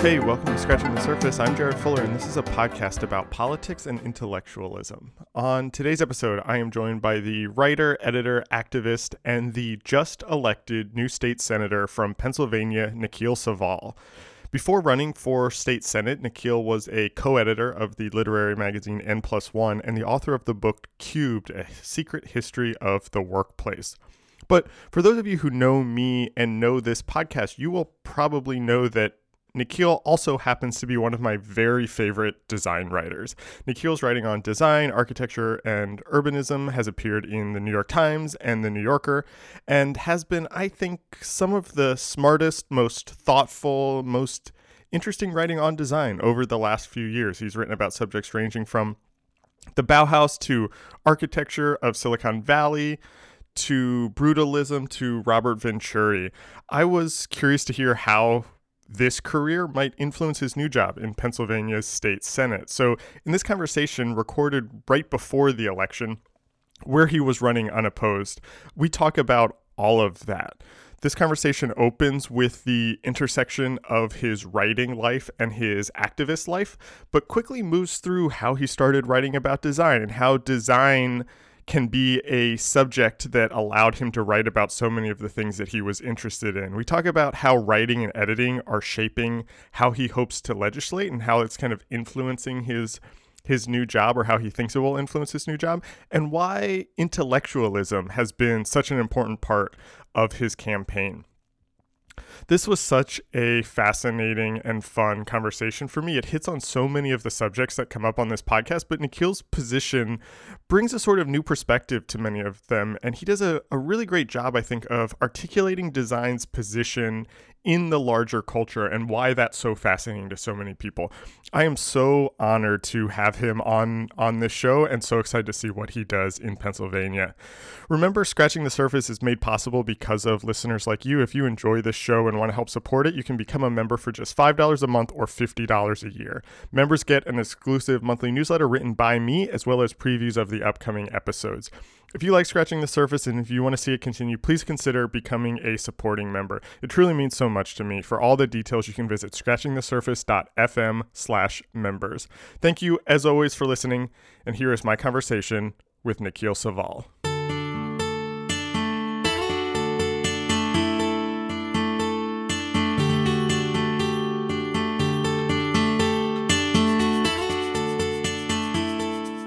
Hey, welcome to Scratching the Surface. I'm Jared Fuller, and this is a podcast about politics and intellectualism. On today's episode, I am joined by the writer, editor, activist, and the just elected new state senator from Pennsylvania, Nikhil Saval. Before running for state senate, Nikhil was a co-editor of the literary magazine N Plus One and the author of the book Cubed: A Secret History of the Workplace. But for those of you who know me and know this podcast, you will probably know that Nikhil also happens to be one of my very favorite design writers. Nikhil's writing on design, architecture, and urbanism has appeared in the New York Times and the New Yorker, and has been, I think, some of the smartest, most thoughtful, most interesting writing on design over the last few years. He's written about subjects ranging from the Bauhaus to architecture of Silicon Valley to brutalism to Robert Venturi. I was curious to hear how this career might influence his new job in Pennsylvania's state senate. So, in this conversation recorded right before the election, where he was running unopposed, we talk about all of that. This conversation opens with the intersection of his writing life and his activist life, but quickly moves through how he started writing about design and how design can be a subject that allowed him to write about so many of the things that he was interested in. We talk about how writing and editing are shaping how he hopes to legislate and how it's kind of influencing his his new job or how he thinks it will influence his new job and why intellectualism has been such an important part of his campaign. This was such a fascinating and fun conversation for me. It hits on so many of the subjects that come up on this podcast, but Nikhil's position brings a sort of new perspective to many of them. And he does a, a really great job, I think, of articulating design's position in the larger culture and why that's so fascinating to so many people. I am so honored to have him on on this show and so excited to see what he does in Pennsylvania. Remember scratching the surface is made possible because of listeners like you. If you enjoy this show and want to help support it, you can become a member for just $5 a month or $50 a year. Members get an exclusive monthly newsletter written by me as well as previews of the upcoming episodes. If you like scratching the surface and if you want to see it continue, please consider becoming a supporting member. It truly means so much to me. For all the details, you can visit scratchingthesurface.fm slash members. Thank you, as always, for listening, and here is my conversation with Nikhil Saval.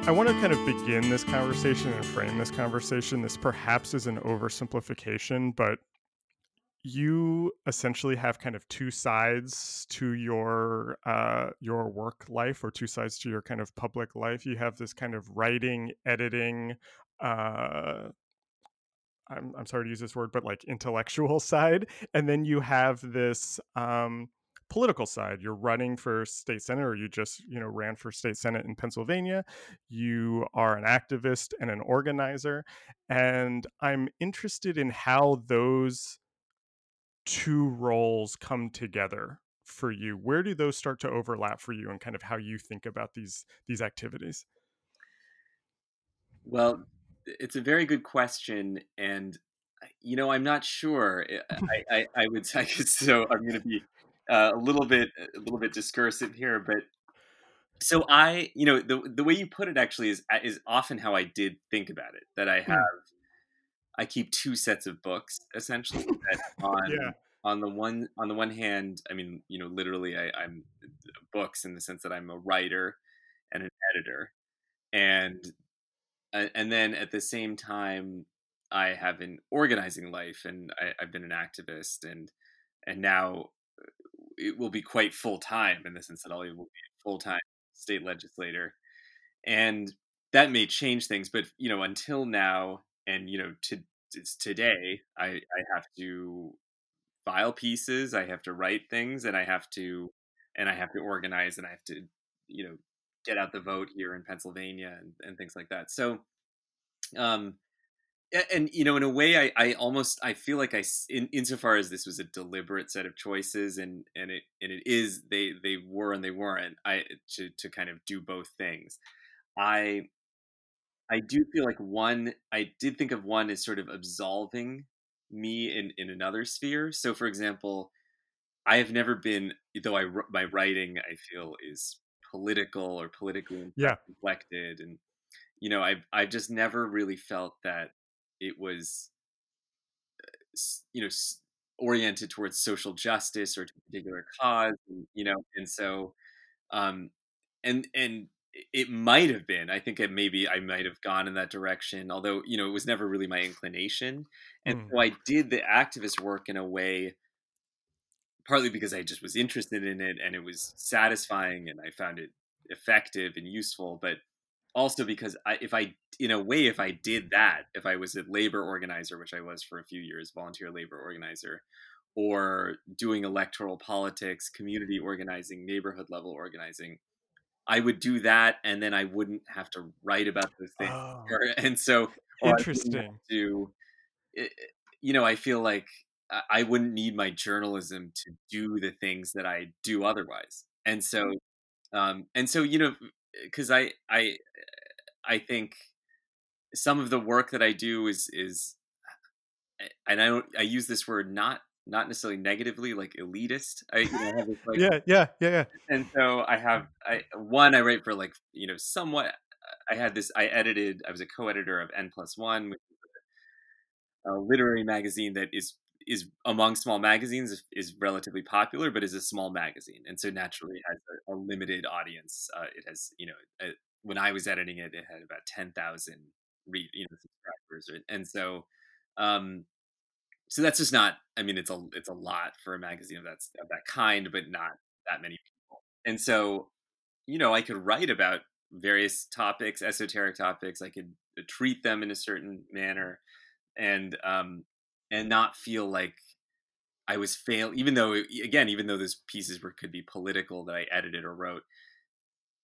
I want to kind of begin this conversation and frame this conversation. This perhaps is an oversimplification, but you essentially have kind of two sides to your uh, your work life, or two sides to your kind of public life. You have this kind of writing, editing. Uh, I'm I'm sorry to use this word, but like intellectual side, and then you have this. Um, political side you're running for state senate or you just you know ran for state senate in pennsylvania you are an activist and an organizer and i'm interested in how those two roles come together for you. Where do those start to overlap for you and kind of how you think about these these activities? Well it's a very good question and uh, you know i'm not sure i i, I would say so i'm going to be uh, a little bit a little bit discursive here, but so I, you know, the the way you put it actually is uh, is often how I did think about it. That I hmm. have, I keep two sets of books essentially. on yeah. on the one on the one hand, I mean, you know, literally, I, I'm books in the sense that I'm a writer and an editor, and and then at the same time, I have an organizing life, and I, I've been an activist, and and now it will be quite full time in the sense that will be a full time state legislator, and that may change things. But you know, until now, and you know, to today, I I have to file pieces, I have to write things, and I have to and I have to organize, and I have to you know get out the vote here in Pennsylvania and, and things like that. So, um, and you know in a way i i almost i feel like i in, insofar as this was a deliberate set of choices and and it and it is they they were and they weren't i to to kind of do both things i i do feel like one i did think of one as sort of absolving me in in another sphere so for example I have never been, though I my writing I feel is political or politically yeah. inflected, and you know I've I've just never really felt that it was, uh, you know, oriented towards social justice or to a particular cause, and, you know, and so, um, and and it might have been. I think it maybe I might have gone in that direction, although you know it was never really my inclination, and Mm. so I did the activist work in a way partly because I just was interested in it and it was satisfying and I found it effective and useful, but also because I, if I, in a way, if I did that, if I was a labor organizer, which I was for a few years, volunteer labor organizer, or doing electoral politics, community organizing, neighborhood level organizing, I would do that, and then I wouldn't have to write about those things. Oh, and so, interesting. To, you know, I feel like I wouldn't need my journalism to do the things that I do otherwise. And so, um, and so, you know, Eh, because I, I, I think some of the work that I do is is, eh, and I don't, I use this word not not necessarily negatively, like elitist. I, you know, I have this, like, yeah, yeah, yeah, yeah. And so I have, I one I write for like you know somewhat. I had this. I edited. I was a co-editor of N plus one, which is a literary magazine that is is among small magazines is, relatively popular, but is a small magazine, and so naturally has a, a limited audience. Uh, it has, you know, a, when I was editing it, it had about ten thousand read, you know, subscribers, and so, um, so that's just not. I mean, it's a it's a lot for a magazine of that of that kind, but not that many people. And so, you know, I could write about various topics, esoteric topics. I could treat them in a certain manner, and um, and not feel like I was fail. Even though, again, even though those pieces were could be political that I edited or wrote,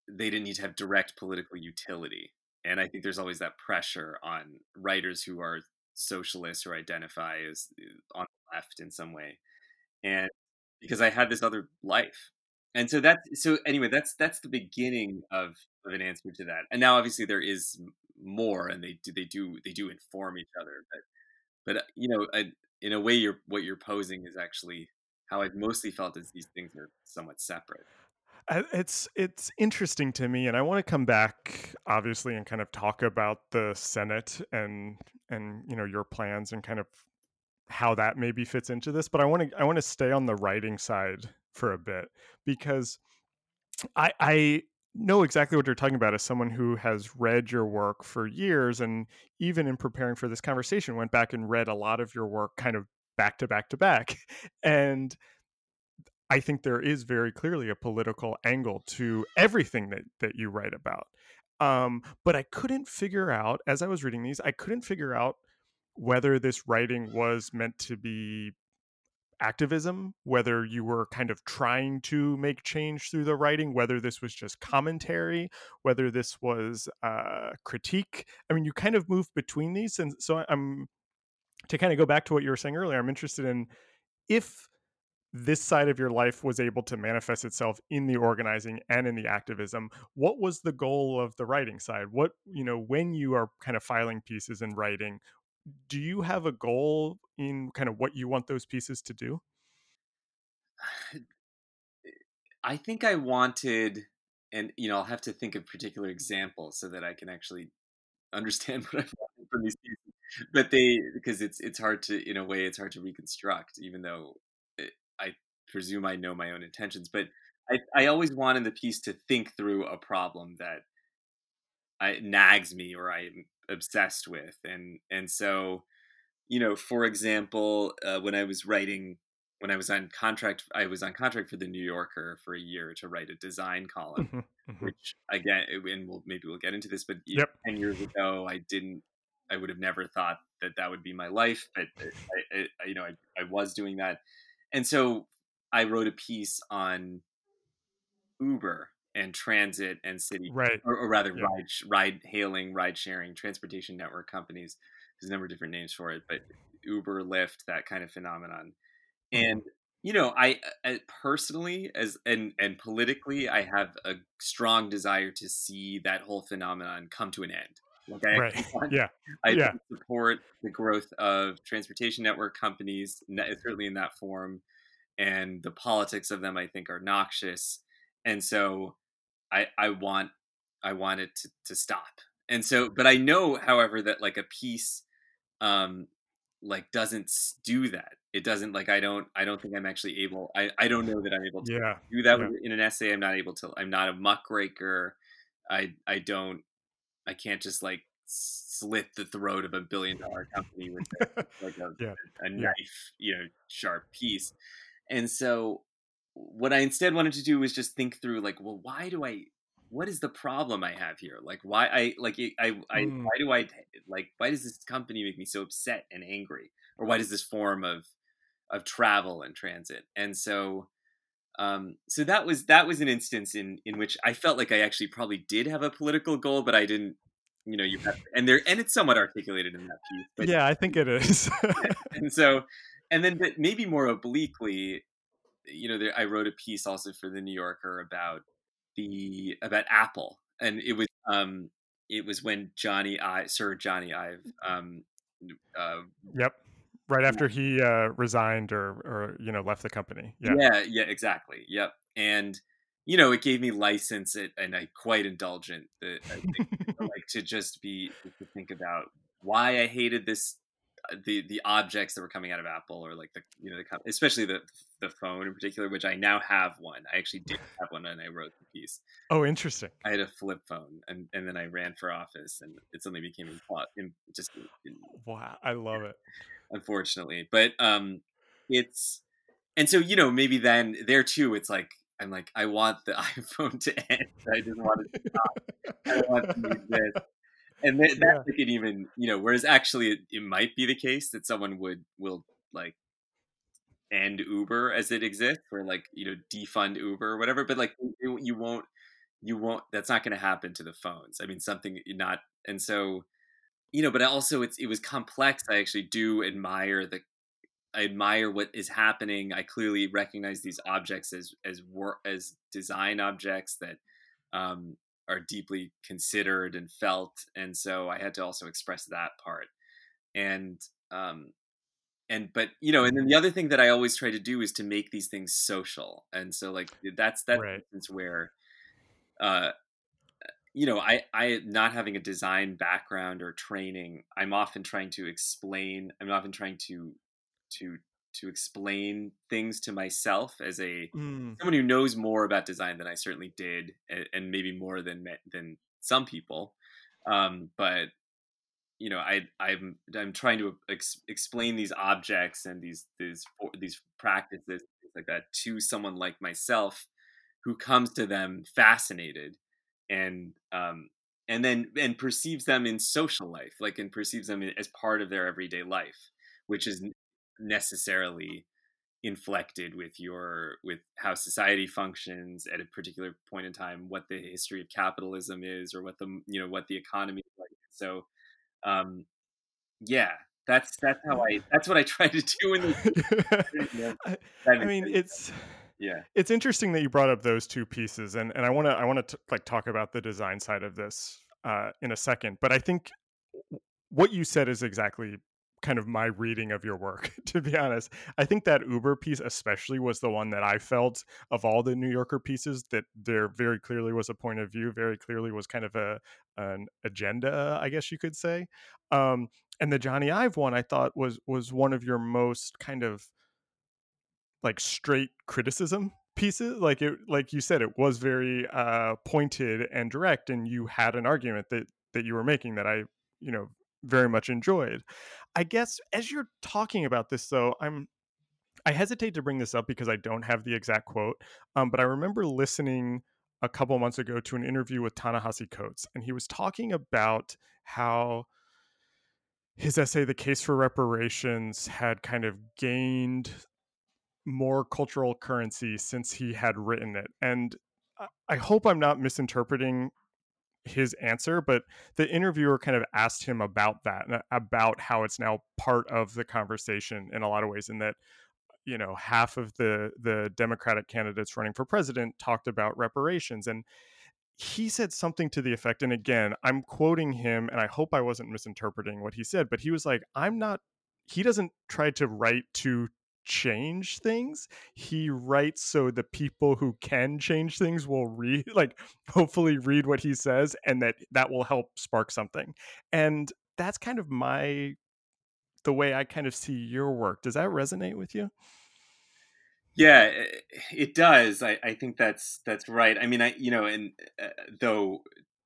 they didn't need to have direct political utility. And I think there's always that pressure on writers who are socialists or identify as eh, on the left in some way, and because I had this other life, and so that so anyway, that's that's the beginning of, of an answer to that. And now, obviously, there is more, and they do they do they do inform each other, but but uh, you know, I, in a way, you're what you're posing is actually how I've mostly felt is these things are somewhat separate. It's it's interesting to me, and I want to come back, obviously, and kind of talk about the Senate and and you know your plans and kind of how that maybe fits into this. But I want to I want to stay on the writing side for a bit because I I know exactly what you're talking about as someone who has read your work for years and even in preparing for this conversation went back and read a lot of your work kind of back to back to back. And i think there is very clearly a political angle to everything that that you write about. Um, but i couldn't figure out as i was reading these i couldn't figure out whether this writing was meant to be activism, whether you were kind of trying to make change through the writing, whether this was just commentary, whether this was uh, critique. I mean, you kind of move between these. And so I'm to kind of go back to what you were saying earlier, I'm interested in if this side of your life was able to manifest itself in the organizing and in the activism what was the goal of the writing side what you know when you are kind of filing pieces and writing do you have a goal in kind of what you want those pieces to do? I think I wanted, and you know, I'll have to think of particular examples so that I can actually understand what I wanted from these pieces. But they, because it's it's hard to, in a way, it's hard to reconstruct, even though it, I presume I know my own intentions. But I, I always wanted the piece to think through a problem that I, nags me or I'm obsessed with, and and so, you know, for example, uh, when I was writing when I was on contract, I was on contract for the New Yorker for a year to write a design column, mm-hmm, mm-hmm. which again, and we'll maybe we'll get into this, but yep. ten years ago, I didn't, I would have never thought that that would be my life, but I, I you know, I, I was doing that, and so I wrote a piece on Uber and transit and city, right, or, or rather, yeah. ride ride hailing, ride sharing, transportation network companies. There's a number of different names for it, but Uber, Lyft, that kind of phenomenon mm-hmm. and you know I, I, personally as and and politically i have a strong desire to see that whole phenomenon come to an end like I right. want, yeah i yeah. support the growth of transportation network companies eh, certainly in that form and the politics of them I think are noxious, and so I I want I want it to, to stop. And so, but I know, however, that like a piece, um, like doesn't do that. It doesn't like I don't I don't think I'm actually able. I I don't know that I'm able to yeah, do that yeah. in an essay. I'm not able to. I'm not a muckraker. I I don't. I can't just like slit the throat of a billion dollar company with like a, yeah. a knife, you know, sharp piece. And so what I instead wanted to do was just think through like, well, why do I what is the problem I have here? Like why I like I I Mm. why do I like why does this company make me so upset and angry? Or why does this form of of travel and transit? And so um so that was that was an instance in in which I felt like I actually probably did have a political goal, but I didn't you know, you have and there and it's somewhat articulated in that piece. But yeah, I think it is. and so and then but maybe more obliquely you know there, i wrote a piece also for the new yorker about the about apple and it was um it was when johnny i sir Jony Ive um uh, yep. Right after he uh, resigned or, or you know left the company. Yeah. yeah yeah exactly yep and you know it gave me license it, and i quite indulgent that I think, like to just be to think about why i hated this uh, the the objects that were coming out of Apple or like the you know the especially the the phone in particular, which I now have one. I actually did have one, and I wrote the piece. Oh, interesting. I had a flip phone, and and then I ran for office, and it suddenly became in, just in, Wow, I love it. unfortunately. But um, it's and so you know maybe then there too, it's like I'm like I want the iPhone to end. I just want it to stop. I want to use this and that, Yeah. could even you know whereas actually it, it might be the case that someone would will like end uber as it exists or like you know defund uber or whatever but like you, you won't you won't that's not going to happen to the phones i mean something not and so you know but also it's it was complex i actually do admire the I admire what is happening. I clearly recognize these objects as as work as design objects that um, are deeply considered and felt, and so I had to also express that part. And um, and but you know, and then the other thing that I always try to do is to make these things social, and so like that's that's Right. instance where. Uh, you know, I, I not having a design background or training, I'm often trying to explain. I'm often trying to to to explain things to myself as a Mm, someone who knows more about design than I certainly did, and, and maybe more than than some people. Um, but you know, I I'm I'm trying to ex- explain these objects and these these these practices like that to someone like myself, who comes to them fascinated, and um and then and perceives them in social life, like and perceives them as part of their everyday life, which is necessarily inflected with your with how society functions at a particular point in time what the history of capitalism is or what the you know what the economy is like so um yeah that's that's how i that's what i try to do in the yeah, I, that I makes mean, sense. it's yeah it's interesting that you brought up those two pieces, and and I want to I want to like talk about the design side of this uh, in a second. But I think what you said is exactly kind of my reading of your work. To be honest, I think that Uber piece especially was the one that I felt of all the New Yorker pieces that there very clearly was a point of view, very clearly was kind of a an agenda, I guess you could say. Um, and the Jony Ive one I thought was was one of your most kind of like straight criticism pieces like it like you said it was very uh pointed and direct and you had an argument that that you were making that i you know very much enjoyed i guess as you're talking about this though i'm i hesitate to bring this up because i don't have the exact quote um but i remember listening a couple months ago to an interview with Ta-Nehisi Coates and he was talking about how his essay the case for reparations had kind of gained more cultural currency since he had written it. And I- I hope I'm not misinterpreting his answer, but the interviewer kind of asked him about that, and about how it's now part of the conversation in a lot of ways, and that you know half of the the Democratic candidates running for president talked about reparations, and he said something to the effect, and again, I'm quoting him, and I hope I wasn't misinterpreting what he said, but he was like, "I'm not." He doesn't try to write to change things he writes so the people who can change things will read like hopefully read what he says and that that will help spark something. And that's kind of my the way i kind of see your work. Does that resonate with you? Yeah it does. I, I think that's that's right. I mean i you know and uh, though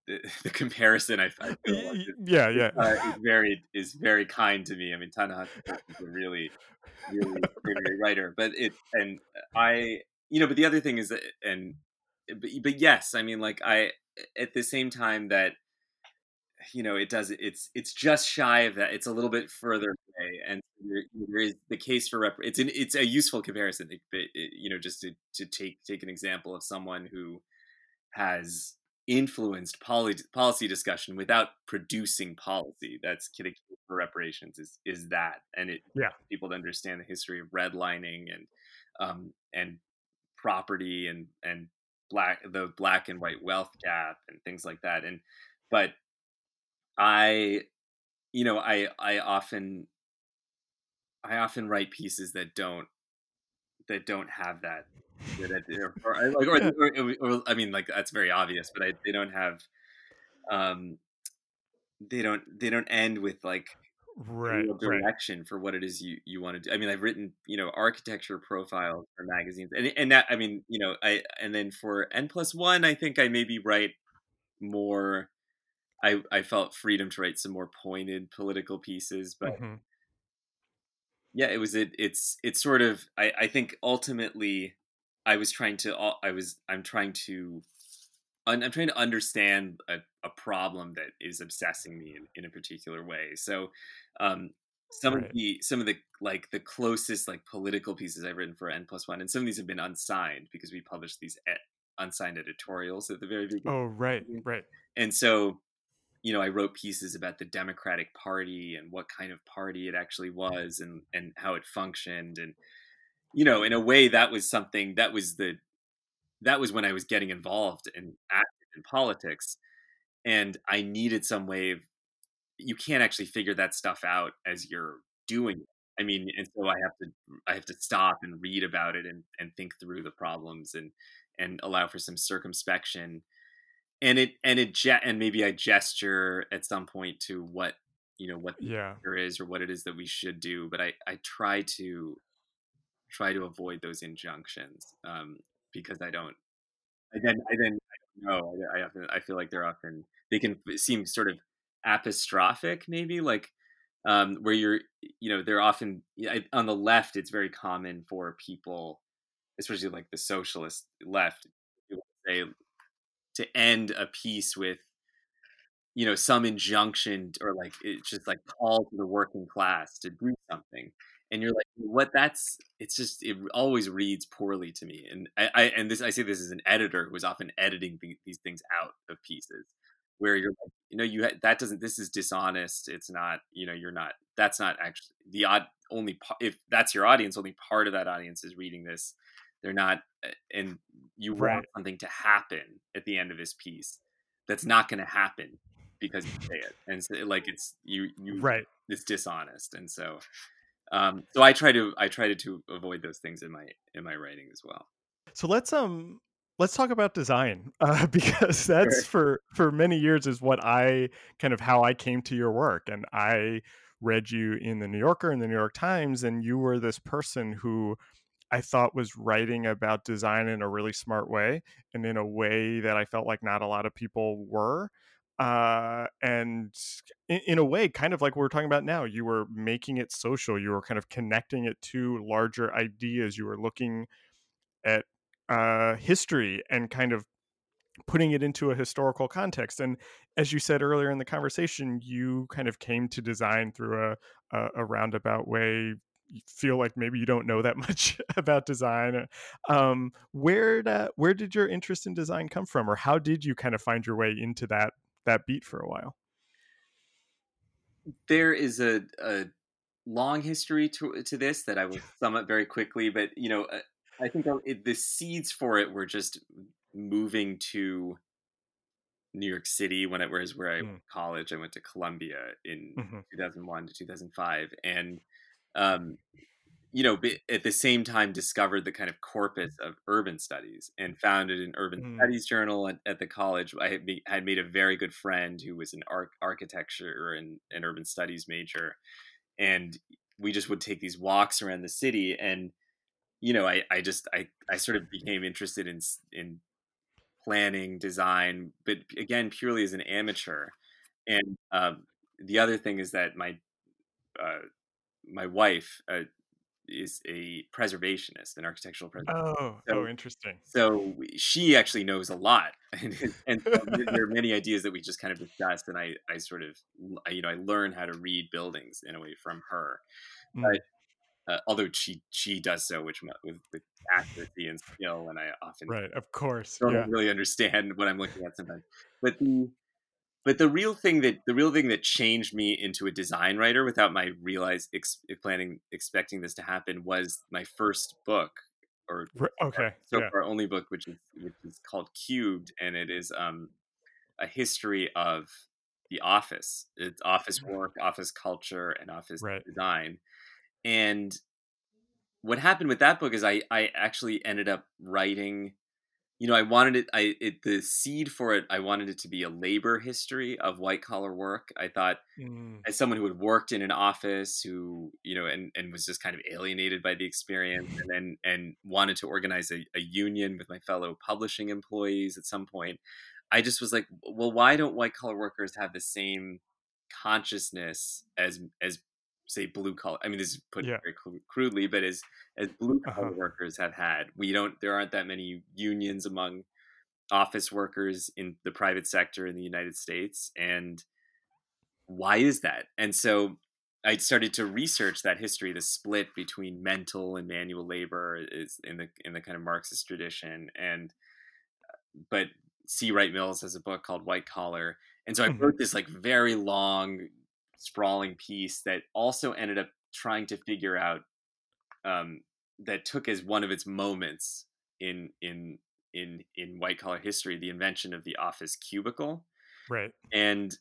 the, the, comparison I, I feel like yeah yeah uh, is very is very kind to me. I mean, Ta-Nehisi is a really really great writer, but it and I you know, but the other thing is that and but, but yes, I mean, like I at the same time that you know it does it's it's just shy of that it's a little bit further away and there, there is the case for rep it's an it's a useful comparison but you know just to to take take an example of someone who has influenced policy policy discussion without producing policy. That's key for reparations is is that, and it yeah people to understand the history of redlining and um, and property and and black the black and white wealth gap and things like that. And but I, you know, I I often I often write pieces that don't that don't have that or, or, like, or, or, or, I mean, like that's very obvious, but I, they don't have, um, they don't they don't end with like right direction right. for what it is you you want to do. I mean, I've written you know architecture profiles for magazines, and and that I mean you know I and then for N plus one, I think I maybe write more. I I felt freedom to write some more pointed political pieces, but. Mm-hmm. Yeah, it was it. It's it's sort of. I, I think ultimately, I was trying to I was I'm trying to I'm trying to understand a, a problem that is obsessing me in, in a particular way. So um, some right. of the some of the like the closest like political pieces I've written for N plus one, and some of these have been unsigned because we published these ed- unsigned editorials at the very beginning. Oh, right, right. And so, you know, I wrote pieces about the Democratic Party and what kind of party it actually was, and and how it functioned, and you know, in a way, that was something that was the that was when I was getting involved in active in politics, and I needed some way of. You can't actually figure that stuff out as you're doing it. I mean, and so I have to I have to stop and read about it and and think through the problems and and allow for some circumspection. And it and it and maybe I gesture at some point to what you know what the yeah. is or what it is that we should do, but I I try to try to avoid those injunctions um, because I don't. I then I then I don't know. I, I often I feel like they're often they can seem sort of apostrophic, maybe like um, where you're you know they're often on the left. It's very common for people, especially like the socialist left, say to end a piece with you know some injunction or like it's just like call to the working class to do something and you're like what? That's it's just it always reads poorly to me. And i, I and this i say this as an editor who is often editing the, these things out of pieces where you're like you know you ha- that doesn't this is dishonest it's not you know you're not that's not actually the odd only if that's your audience only part of that audience is reading this they're not eh, and you right. want something to happen at the end of this piece that's not going to happen because you say it and so, like it's you you right. it's dishonest and so um, so I try to I try to, to avoid those things in my in my writing as well. So let's um let's talk about design uh, because that's sure. for for many years is what I kind of how I came to your work and I read you in the New Yorker and the New York Times and you were this person who I thought was writing about design in a really smart way and in a way that I felt like not a lot of people were uh, and in, in, a way, kind of like we're talking about now, you were making it social. You were kind of connecting it to larger ideas. You were looking at uh, history and kind of putting it into a historical context. And as you said earlier in the conversation, you kind of came to design through a, a, a roundabout way You feel like maybe you don't know that much about design. Um, where da, where did your interest in design come from, or how did you kind of find your way into that that beat for a while. There is a, a long history to to this that I will sum up very quickly, but you know, uh, I think it, the seeds for it were just moving to New York City when it was where I mm. college. I went to Columbia in mm-hmm. 2001 to 2005, and um, you know, at the same time discovered the kind of corpus of urban studies and founded an urban mm. studies journal at, at, the college. I had, had, made a very good friend who was an arch, architecture and, and urban studies major. And we just would take these walks around the city. And, you know, I, I just, I, I sort of became interested in, in planning, design, but again, purely as an amateur. And um, the other thing is that my, uh, my wife, uh, is a preservationist, an architectural preservationist. Oh, so, oh, interesting. So she actually knows a lot, and, and there are many ideas that we just kind of discussed, and I, I sort of, you know, I learn how to read buildings in a way from her. Mm. But uh, although she she does so which with, with accuracy and skill, and I often right, of course, don't yeah. really understand what I'm looking at sometimes. But the but the real thing that the real thing that changed me into a design writer without my realize ex, planning expecting this to happen was my first book or okay so yeah. far only book which is which is called cubed and it is um a history of the office it's office work office culture and office right. design and what happened with that book is i i actually ended up writing you know, I wanted it. I it, the seed for it. I wanted it to be a labor history of white collar work. I thought, mm. as someone who had worked in an office, who you know, and and was just kind of alienated by the experience, and then and wanted to organize a, a union with my fellow publishing employees at some point. I just was like, well, why don't white collar workers have the same consciousness as as say blue collar i mean this is put yeah. very crudely but as as blue collar uh-huh. workers have had we don't there aren't that many unions among office workers in the private sector in the united states and why is that and so i started to research that history the split between mental and manual labor is in the in the kind of marxist tradition and but c wright mills has a book called white collar and so i mm-hmm. wrote this like very long sprawling piece that also ended up trying to figure out um, that took as one of its moments in in in in white collar history the invention of the office cubicle. Right. And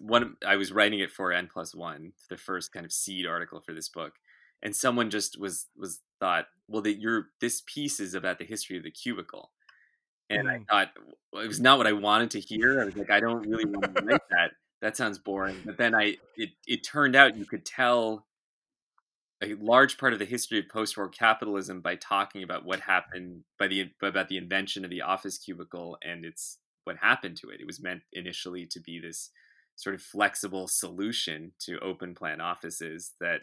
one i was writing it for n plus one the first kind of seed article for this book and someone just was was thought well that your this piece is about the history of the cubicle. And mm. i thought well, it was not what i wanted to hear. I was like i don't really want to write that that sounds boring. But then I it it turned out you could tell a large part of the history of post-war capitalism by talking about what happened by the about the invention of the office cubicle and it's what happened to it. It was meant initially to be this sort of flexible solution to open plan offices that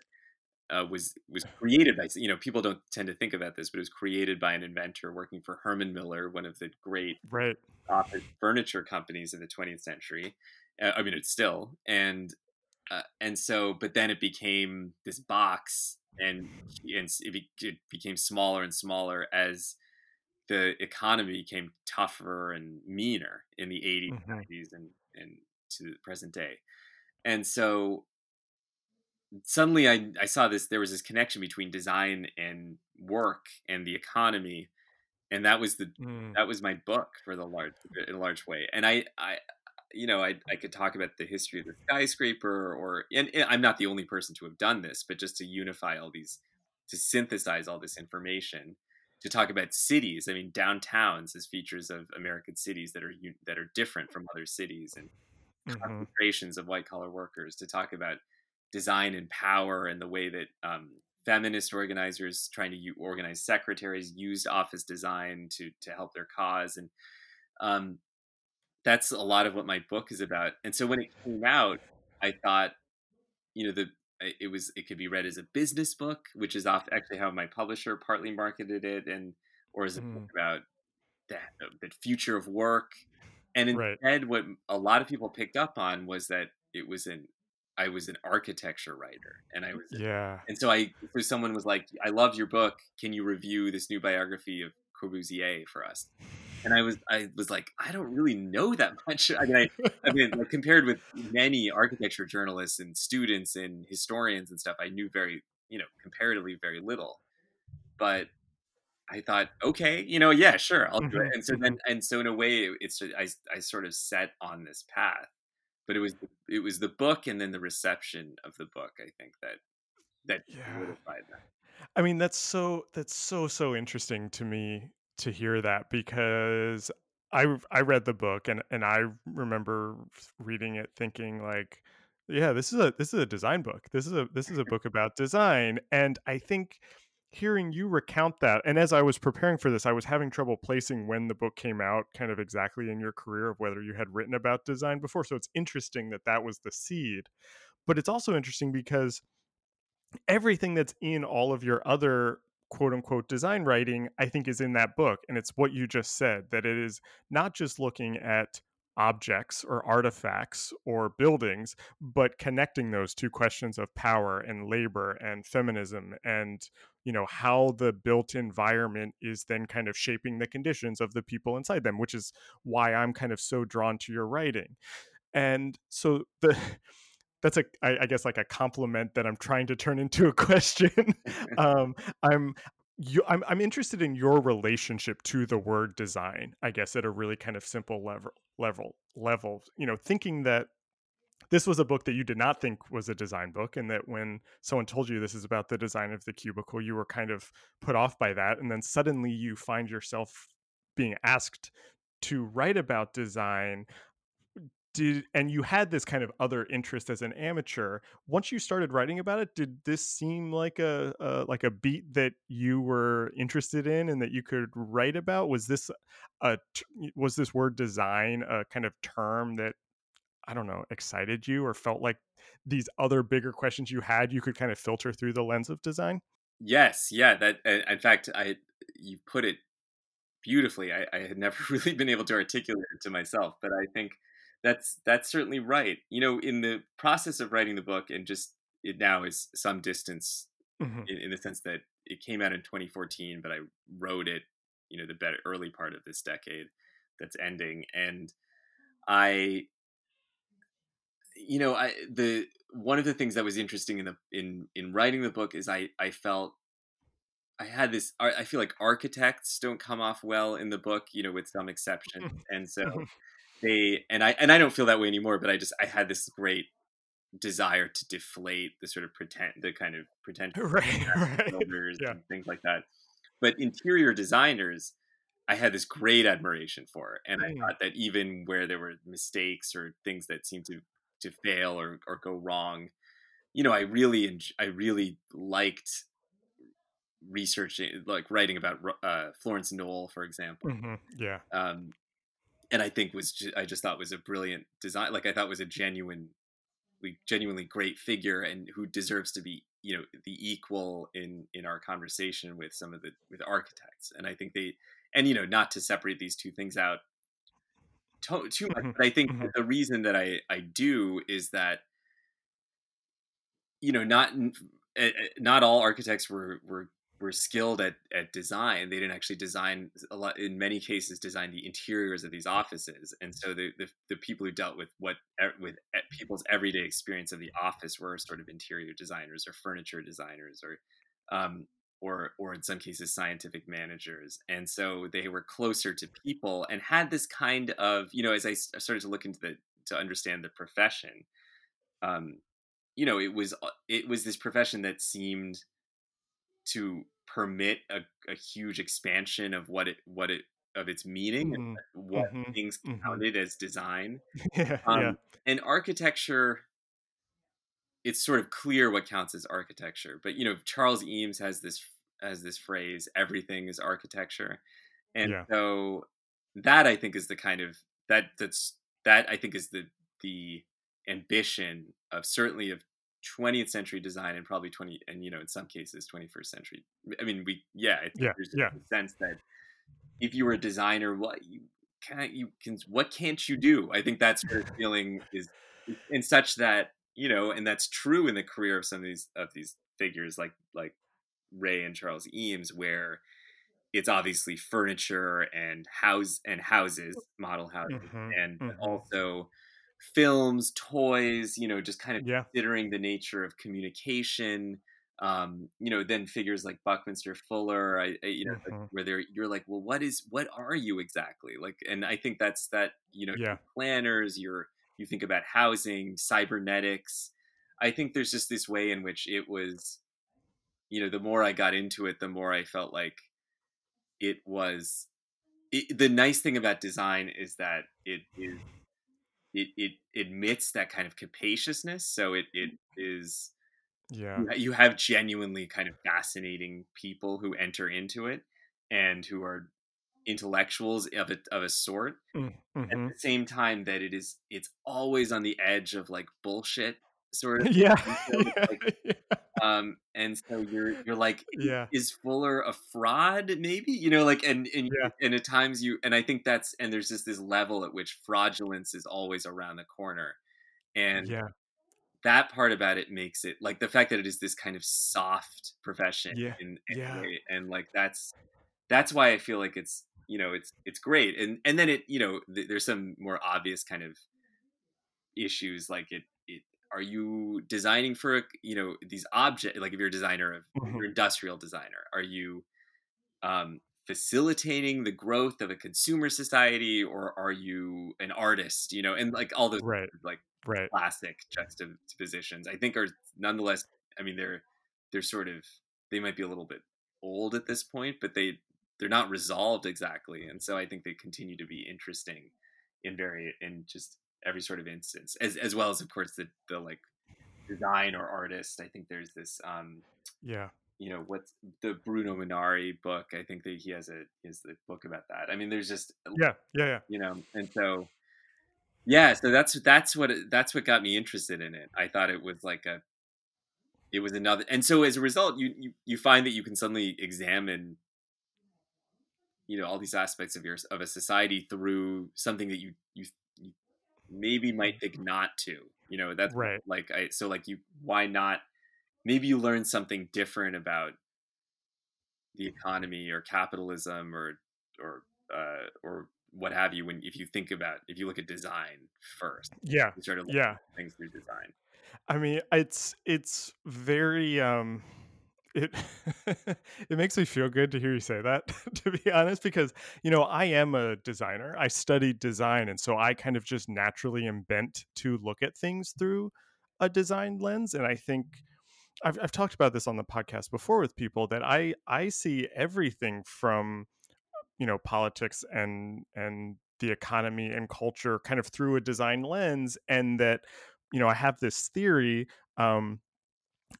uh, was was created by you know people don't tend to think about this, but it was created by an inventor working for Herman Miller, one of the great right. office furniture companies of the 20th century, uh, I mean, it's still and uh, and so, but then it became this box, and and it, be, it became smaller and smaller as the economy became tougher and meaner in the 80s, mm-hmm. 90s, and and to the present day, and so suddenly I, I saw this there was this connection between design and work and the economy and that was the mm. that was my book for the large in a large way and I, I you know, I, I could talk about the history of the skyscraper, or and, and, I'm not the only person to have done this, but just to unify all these, to synthesize all this information, to talk about cities. I mean, downtowns as features of American cities that are that are different from other cities, and mm-hmm. concentrations of white collar workers. To talk about design and power and the way that um, feminist organizers trying to u- organize secretaries used office design to to help their cause and um, that's a lot of what my book is about. And so when it came out, I thought, you know, the it was it could be read as a business book, which is off actually how my publisher partly marketed it, and or as a mm. book about the, the future of work. And instead, right. what a lot of people picked up on was that it was an I was an architecture writer, and I was yeah. And so I, so someone was like, "I love your book. Can you review this new biography of Corbusier for us?" and I was I was like, I don't really know that much. I mean, I, I mean, like, compared with many architecture journalists and students and historians and stuff, I knew very, you know, comparatively very little. But I thought, okay, you know, yeah, sure, I'll do it. Mm-hmm, and so then, mm-hmm. and so in a way, it's I I sort of set on this path. But it was it was the book and then the reception of the book, I think that that yeah. that. I mean, that's so that's so so interesting to me to hear that because I I read the book and and I remember reading it thinking like yeah, this is a this is a design book. This is a this is a book about design and I think hearing you recount that and as I was preparing for this I was having trouble placing when the book came out kind of exactly in your career of whether you had written about design before so it's interesting that that was the seed. But it's also interesting because everything that's in all of your other quote unquote design writing, I think is in that book. And it's what you just said that it is not just looking at objects or artifacts or buildings, but connecting those two questions of power and labor and feminism and you know how the built environment is then kind of shaping the conditions of the people inside them which is why i'm kind of so drawn to your writing and so the that's a I, I guess like a compliment that I'm trying to turn into a question. um, I'm you I'm I'm interested in your relationship to the word design. I guess at a really kind of simple level level level. You know, thinking that this was a book that you did not think was a design book and that when someone told you this is about the design of the cubicle you were kind of put off by that and then suddenly you find yourself being asked to write about design did and you had this kind of other interest as an amateur once you started writing about it did this seem like a, a, like a beat that you were interested in and that you could write about? Was this a was this word design a kind of term that i don't know excited you or felt like these other bigger questions you had you could kind of filter through the lens of design? Yes yeah that uh, in fact i you put it beautifully I, I had never really been able to articulate it to myself but i think that's that's certainly right. You know, in the process of writing the book, and just it now is some distance mm-hmm. in, in, the sense that it came out in 2014, but I wrote it, you know, the better early part of this decade that's ending, and I, you know, I the one of the things that was interesting in the in in writing the book is I I felt I had this. I feel like architects don't come off well in the book, you know, with some exceptions, and so mm-hmm they and I and I don't feel that way anymore, but I just I had this great desire to deflate the sort of pretend the kind of pretentious right, right. builders yeah. and things like that. But interior designers, I had this great admiration for, and mm. I thought that even where there were mistakes or things that seemed to to fail or or go wrong, you know, I really I really liked researching like writing about uh, Florence Knoll, for example. Mm-hmm. Yeah. Um, and I think was just, I just thought was a brilliant design. Like I thought was a genuine, genuinely great figure, and who deserves to be you know the equal in in our conversation with some of the with architects. And I think they and you know not to separate these two things out to, too much, mm-hmm. but I think mm-hmm. the reason that I I do is that you know not eh, eh, not all architects were were were skilled at, at design they didn't actually design a lot in many cases design the interiors of these offices. And so the, the, the people who dealt with what with people's everyday experience of the office were sort of interior designers or furniture designers or um, or or in some cases scientific managers. And so they were closer to people and had this kind of you know as i started to look into the to understand the profession um you know it was uh, it was this profession that seemed to permit a, a huge expansion of what it what it of its meaning mm-hmm. and what mm-hmm. things counted mm-hmm. as design. yeah, um, yeah. And architecture, it's sort of clear what counts as architecture. But you know, Charles Eames has this has this phrase: "Everything is architecture," and yeah. so that I think is the kind of that that's that I think is the the ambition of certainly of 20th century design and probably 20 and you know in some cases 21st century i mean we yeah yeah, there's yeah. a sense that if you were a designer what you can't you can what can't you do i think that's of feeling is in such that you know and that's true in the career of some of these of these figures like like ray and charles eames where it's obviously furniture and house and houses model houses mm-hmm, and mm-hmm. also films, toys, you know, just kind of yeah. considering the nature of communication. Um, you know, then figures like Buckminster Fuller, I, I you know, mm-hmm. where they're you're like, well, what is what are you exactly like? And I think that's that. You know, yeah. planners. You're you think about housing, cybernetics. I think there's just this way in which it was you know, the more I got into it, the more I felt like it was. It, the nice thing about design is that it is it, it admits that kind of capaciousness. So it it is yeah you have genuinely kind of fascinating people who enter into it and who are intellectuals of a of a sort. Mm-hmm. At the same time that it is it's always on the edge of like bullshit sort of yeah, like, yeah. um and so you're you're like yeah. Is fuller a fraud maybe? You know like and and, yeah. and at times you and i think that's and there's just this level at which fraudulence is always around the corner and yeah. that part about it makes it like the fact that it is this kind of soft profession yeah. in, in yeah. and like that's that's why i feel like it's you know it's it's great and and then it you know th- there's some more obvious kind of issues like it are you designing for you know these objects like if you're a designer of mm-hmm. you're industrial designer are you um, facilitating the growth of a consumer society or are you an artist you know and like all those right. like right. classic juxtapositions i think are nonetheless i mean they're they're sort of they might be a little bit old at this point but they they're not resolved exactly and so i think they continue to be interesting in very in just every sort of instance, as as well as of course the the like design or artist. I think there's this um yeah you know what's the Bruno Munari book. I think that he has a he has the book about that. I mean, there's just yeah yeah yeah you know, and so yeah, so that's that's what that's what got me interested in it. I thought it was like a it was another and so as a result you you, you find that you can suddenly examine you know all these aspects of your of a society through something that you you maybe might think not to you know that's right. like i so like you why not maybe you learn something different about the economy or capitalism or or uh, or what have you when if you think about if you look at design first yeah you start to yeah. things through design. I mean it's it's very um it it makes me feel good to hear you say that to be honest because you know i am a designer. I studied design and so i kind of just naturally am bent to look at things through a design lens and i think I've, I've talked about this on the podcast before with people that i i see everything from you know politics and and the economy and culture kind of through a design lens and that you know i have this theory um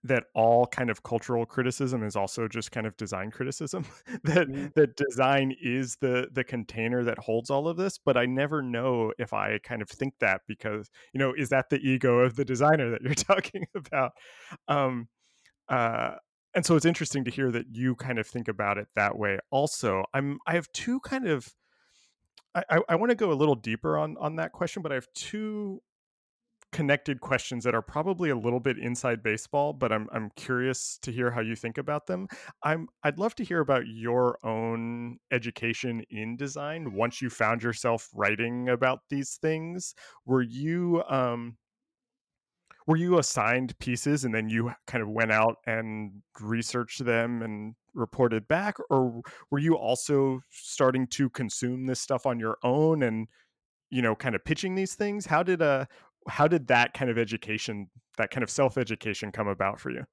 that all kind of cultural criticism is also just kind of design criticism that mm-hmm. that design is the the container that holds all of this but i never know if i kind of think that because you know is that the ego of the designer that you're talking about um uh and so it's interesting to hear that you kind of think about it that way also i'm i have two kind of i i want to go a little deeper on on that question but i have two connected questions that are probably a little bit inside baseball, but I'm I'm curious to hear how you think about them. I'm I'd love to hear about your own education in design once you found yourself writing about these things. Were you um were you assigned pieces and then you kind of went out and researched them and reported back or were you also starting to consume this stuff on your own and you know kind of pitching these things how did uh how did that kind of education that kind of self-education come about for you?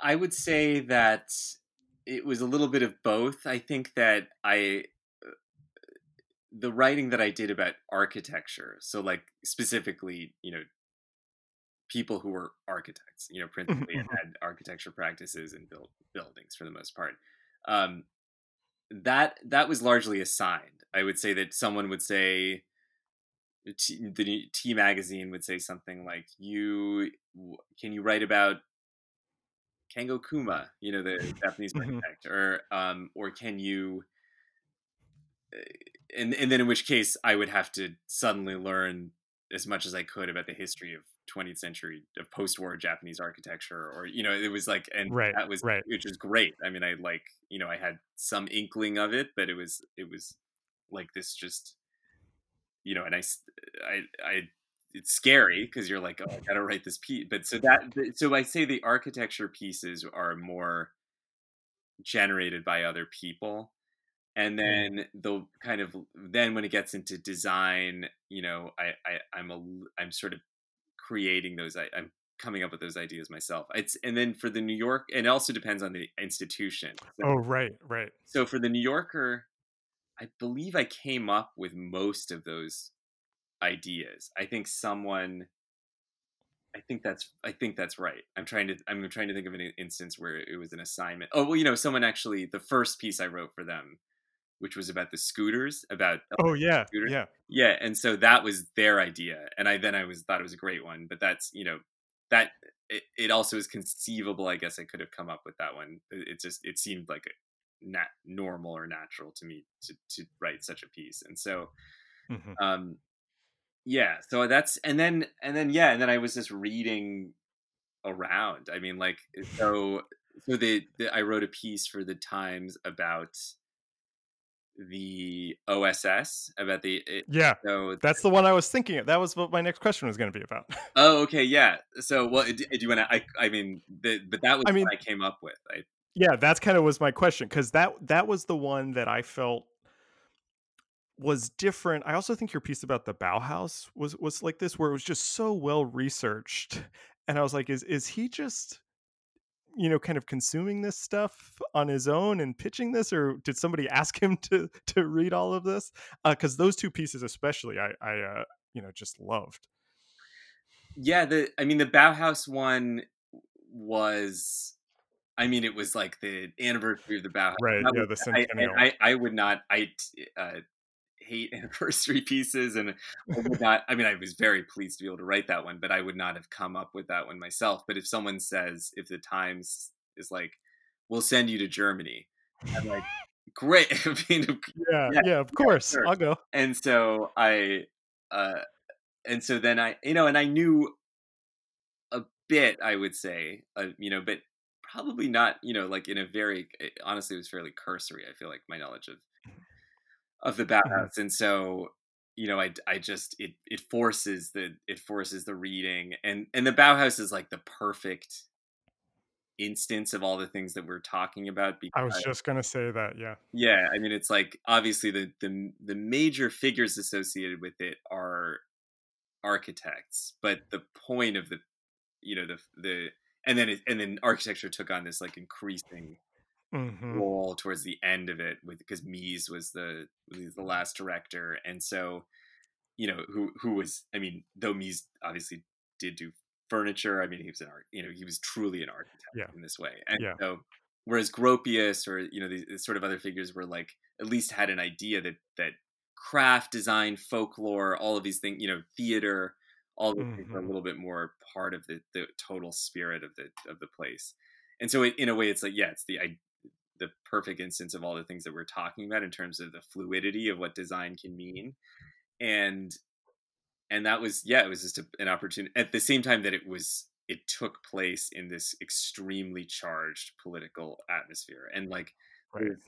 I would say that it was a little bit of both. I think that i uh, the writing that i did about architecture so like specifically you know people who were architects you know principally and had architecture practices and built buildings for the most part um, that that was largely assigned. I would say that someone would say T, the T magazine would say something like, "You can you write about Kengo Kuma, you know, the Japanese mm-hmm. architect, or um, or can you?" Eh, and and then in which case I would have to suddenly learn as much as I could about the history of 20th century of post-war Japanese architecture, or you know, it was like, and right, that was right. which was great. I mean, I like, you know, I had some inkling of it, but it was it was like this just you know, and I, I, I it's scary because you're like, oh, I gotta write this piece. But so that, so I say the architecture pieces are more generated by other people, and mm. then the kind of then when it gets into design, you know, I, I I'm a I'm sort of creating those. I, I'm coming up with those ideas myself. It's and then for the New York, and it also depends on the institution. So, oh, right, right. So for the New Yorker, I believe I came up with most of those ideas. I think someone I think that's I think that's right. I'm trying to I'm trying to think of an instance where it was an assignment. Oh well, you know, someone actually the first piece I wrote for them, which was about the scooters, about oh yeah, scooters. yeah, yeah, and so that was their idea, and I then I was thought it was a great one. But that's you know that it, it also is conceivable. I guess I could have come up with that one. It, it just it seemed like a nat- normal or natural to me to to write such a piece, and so. Mm-hmm. Um, yeah so that's and then and then yeah and then i was just reading around i mean like eh, so so the, the i wrote a piece for the times about the oss about the it, yeah so that's the one i was thinking of that was what my next question was going to be about oh okay yeah so well do, do you want to i i mean the, but that was i mean i came up with I, yeah that's kind of was my question because that that was the one that i felt was different. I also think your piece about the Bauhaus was was like this, where it was just so well researched, and I was like, is is he just you know kind of consuming this stuff on his own and pitching this or did somebody ask him to to read all of this because uh, those two pieces especially i i uh, you know just loved yeah the i mean the bauhaus one was I mean, it was like the anniversary of the Bauhaus. Right. Yeah. The centennial. I, I, I, would not. I uh, hate anniversary pieces and I would not I mean I was very pleased to be able to write that one but I would not have come up with that one myself but if someone says if the Times is like we'll send you to Germany I'm like great I mean, yeah, yeah, yeah of course yeah, sure. I'll go and so I uh and so then I you know and I knew a bit I would say uh, you know but probably not you know like in a very eh, honestly it was fairly cursory I feel like my knowledge of of the Bauhaus, mm-hmm. and so you know, I I just it it forces the it forces the reading, and and the Bauhaus is like the perfect instance of all the things that we're talking about. Because, I was just gonna say that, yeah, yeah. I mean, it's like obviously the the the major figures associated with it are architects, but the point of the you know the the and then it, and then architecture took on this like increasing mm-hmm. role towards the end of it with because Mies was the was the last director, and so you know who who was I mean though Mies obviously did do furniture. I mean he was an art you know he was truly an architect yeah. in this way, and yeah. so whereas Gropius or you know these sort of other figures were like at least had an idea that that craft design folklore all of these things you know theater all these mm-hmm. things are a mm-hmm. little bit more part of the, the total spirit of the of the place and so it, in a way it's like yeah it's the I, the perfect instance of all the things that we're talking about in terms of the fluidity of what design can mean and and that was yeah it was just a, an opportunity at the same time that it was it took place in this extremely charged political atmosphere and like right. there's,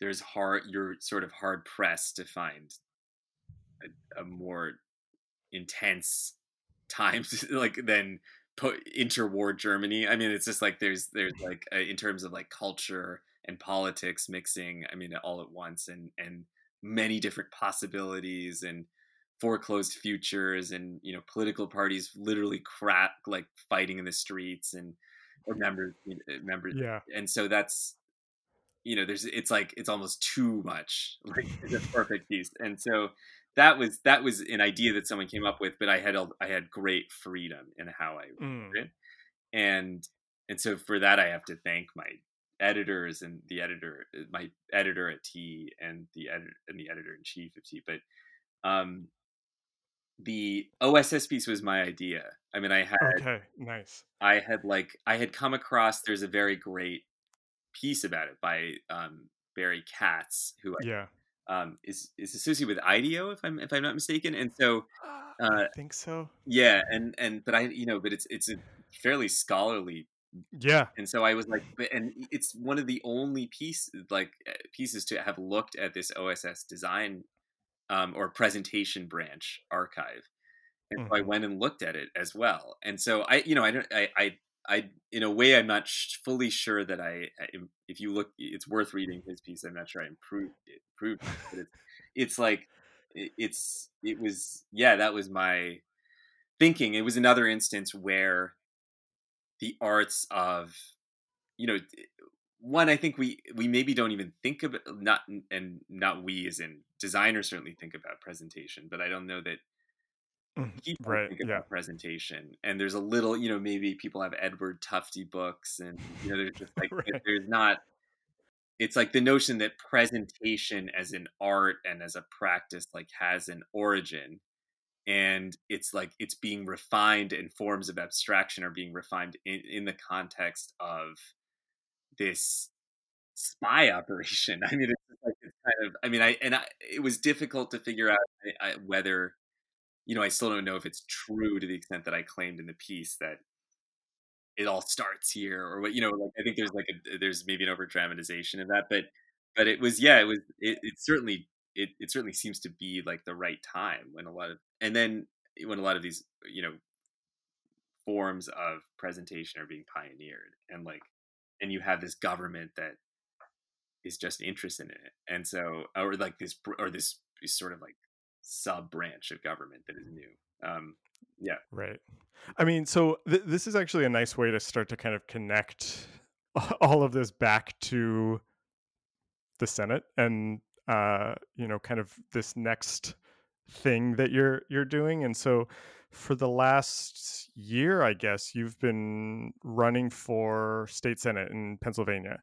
there's hard you're sort of hard pressed to find a, a more intense times like than put interwar Germany. I mean, it's just like there's there's like uh, in terms of like culture and politics mixing. I mean, all at once, and and many different possibilities and foreclosed futures, and you know, political parties literally crack like fighting in the streets and or members members. Yeah, and so that's you know, there's it's like it's almost too much. Like it's a perfect piece, and so that was that was an idea that someone came up with, but I had a, I had great freedom in how I mm. it, and and so for that I have to thank my editors and the editor, uh, my editor at T, and the editor and the editor in chief of T. But um, the OSS piece was my idea. I mean, I had okay, nice. I had like I had come across. There's a very great piece about it by um, Barry Katz, who I yeah um, is is associated with IDEO, if I'm if I'm not mistaken. And so, uh, I think so. Yeah, and and but I you know, but it's it's a fairly scholarly. Yeah. And so I was like, but and it's one of the only piece like eh, pieces to have looked at this OSS design um, or presentation branch archive. And mm-hmm. so I mm-hmm. went and looked at it as well. And so I, you know, I don't, I, I I, in a way, I'm not sh- fully sure that I, if you look, it's worth reading his piece. I'm not sure I improved it, improved, it, but it's, it's like, it's, it was, yeah, that was my thinking. It was another instance where the arts of you know one i think we we maybe don't even think about not and not we as in designers certainly think about presentation but i don't know that. Mm, people Right. think Yeah. about presentation and there's a little you know maybe people have edward tufte books and you know there's just like Right. there's not it's like the notion that presentation as an art and as a practice like has an origin and it's like it's being refined and forms of abstraction are being refined in, in the context of this spy operation i mean it's like it's kind of i mean i and I, it was difficult to figure out I, I, whether you know i still don't know if it's true to the extent that i claimed in the piece that it all starts here or what you know like i think there's like a there's maybe an over dramatization of that but but it was yeah it was it, it certainly it, it certainly seems to be like the right time when a lot of and then when a lot of these you know forms of presentation are being pioneered and like and you have this government that is just interested in it. And so or like this or this sort of like sub branch of government that is new um yeah Right. I mean, so th- this is actually a nice way to start to kind of connect all of this back to the Senate and uh, you know, kind of this next thing that you're you're doing. And so for the last year, I guess, you've been running for state senate in Pennsylvania.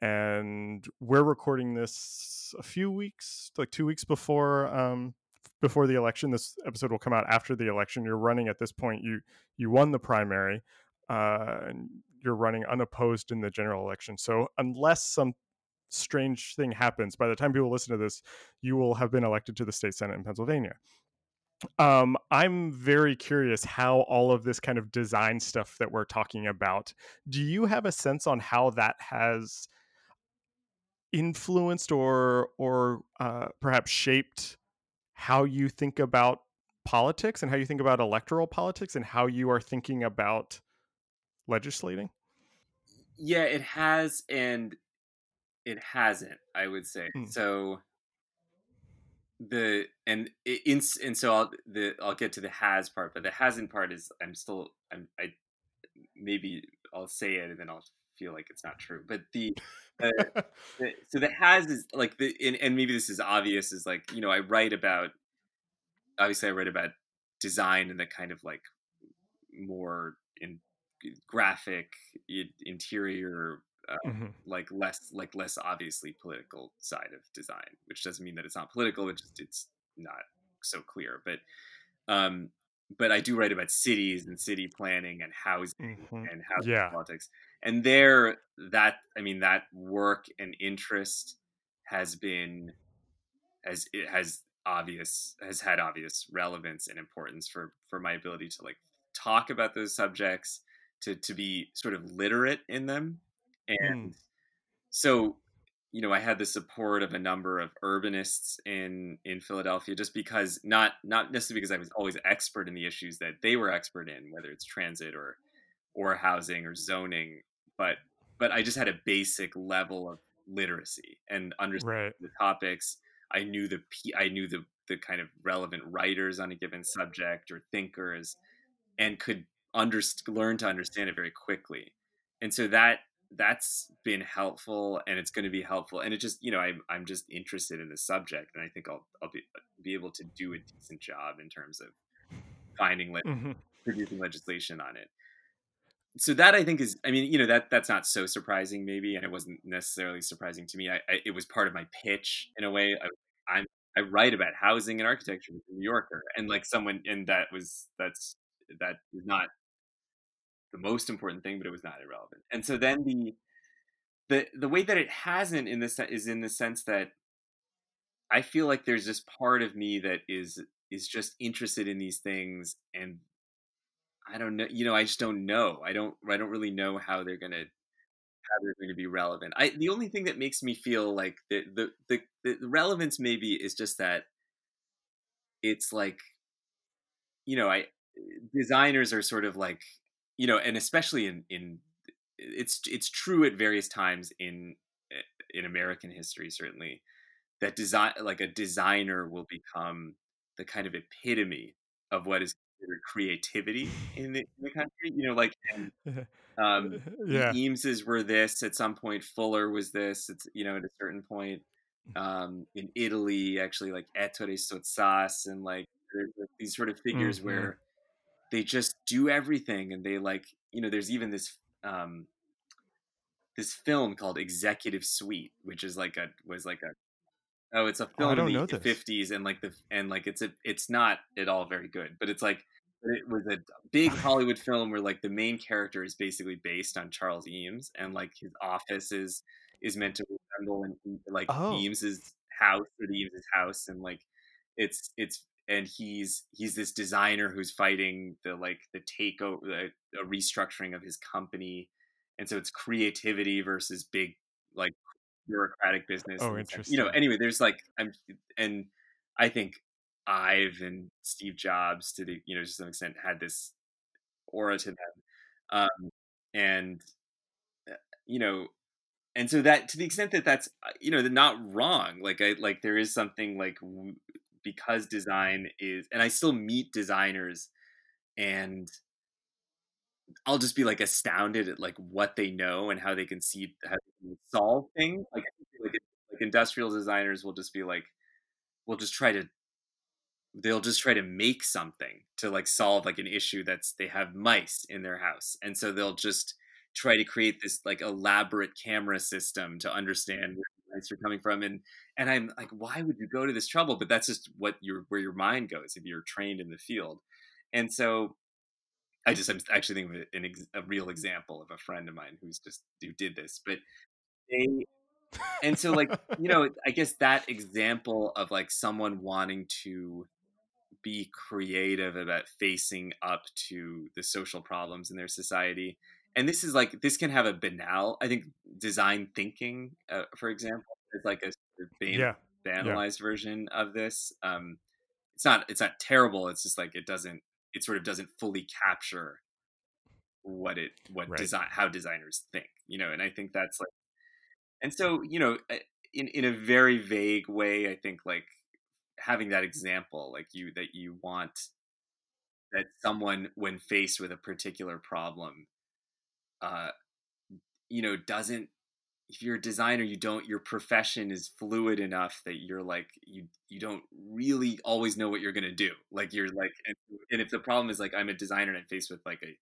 And we're recording this a few weeks, like two weeks before um, before the election. This episode will come out after the election. You're running at this point. You you won the primary, uh, and you're running unopposed in the general election. So unless some strange thing happens, by the time people listen to this, you will have been elected to the state senate in Pennsylvania. Um, I'm very curious how all of this kind of design stuff that we're talking about. Do you have a sense on how that has influenced or or uh, perhaps shaped how you think about politics and how you think about electoral politics and how you are thinking about legislating? yeah it has and it hasn't i would say Mm. so the and in and so I'll the I'll get to the has part, but the hasn't part is I'm still I'm I maybe I'll say it and then I'll feel like it's not true. But the, the, the so the has is like the and, and maybe this is obvious is like you know I write about obviously I write about design and the kind of like more in graphic interior uh, Mhm. like less like less obviously political side of design which doesn't mean that it's not political it's just it's not so clear but um but i do write about cities and city planning and housing Mhm. and housing Yeah. politics and there that i mean that work and interest has been has it has obvious has had obvious relevance and importance for for my ability to like talk about those subjects to to be sort of literate in them. And hmm. so you know i had the support of a number of urbanists in in philadelphia just because not not necessarily because i was always expert in the issues that they were expert in whether it's transit or or housing or zoning but but i just had a basic level of literacy and understanding Right. the topics i knew the i knew the the kind of relevant writers on a given subject or thinkers and could underst- learn to understand it very quickly and so that that's been helpful and it's going to be helpful and it just you know I'm, I'm just interested in the subject and i think i'll, I'll be, be able to do a decent job in terms of finding le- Mhm. producing legislation on it so that i think is i mean you know that that's not so surprising maybe and it wasn't necessarily surprising to me. I, I it was part of my pitch in a way. I, i'm i write about housing and architecture with the new yorker and like someone and that was that's that is not the most important thing but it was not irrelevant. And so then the the the way that it hasn't in this is in the sense that i feel like there's this part of me that is is just interested in these things and i don't know you know i just don't know. I don't i don't really know how they're to how they're going to be relevant. I the only thing that makes me feel like the the the, the relevance maybe is just that it's like you know i designers are sort of like you know and especially in in it's it's true at various times in in american history certainly that design like a designer will become the kind of epitome of what is creativity in the, in the country. You know, like um, yeah. Eames's were this at some point. Fuller was this. It's you know at a certain point. Um, in Italy, actually, like Ettore Sottsass and like these sort of figures mm-hmm. where they just do everything and they like you know there's even this um this film called Executive Suite, which is like a was like a oh, it's a film oh, in the fifties and like the and like it's a it's not at all very good, but it's like it was a big oh, Hollywood film where like the main character is basically based on Charles Eames and like his office is is meant to resemble in, like oh. Eames's house or the Eames's house and like it's it's and he's he's this designer who's fighting the like the takeover the, the restructuring of his company and so it's creativity versus big like bureaucratic business oh interesting you know anyway there's like i'm and i think ive and steve jobs to the you know to some extent had this aura to them um and uh, you know and so that to the extent that that's uh, you know not wrong like i like there is something like because design is and i still meet designers and I'll just be like astounded at like what they know and how they can see how they can solve things. Like, like like industrial designers will just be like, we'll just try to they'll just try to make something to like solve like an issue that's they have mice in their house and so they'll just try to create this like elaborate camera system to understand where the mice are coming from and and i'm like why would you go to this trouble? But that's just what your where your mind goes if you're trained in the field and so I just I'm actually thinking of an ex, a real example of a friend of mine who's just who did this, but they and so like you know I guess that example of like someone wanting to be creative about facing up to the social problems in their society and this is like this can have a banal i think design thinking uh, for example is like a ban- yeah. banalized yeah. version of this um it's not it's not terrible it's just like it doesn't it sort of doesn't fully capture what it what right. design how designers think you know and i think that's like and so you know eh, in in a very vague way i think like having that example like you that you want that someone when faced with a particular problem uh you know doesn't if you're a designer you don't your profession is fluid enough that you're like you you don't really always know what you're going to do. Like you're like and, and, if the problem is like i'm a designer and i'm faced with like a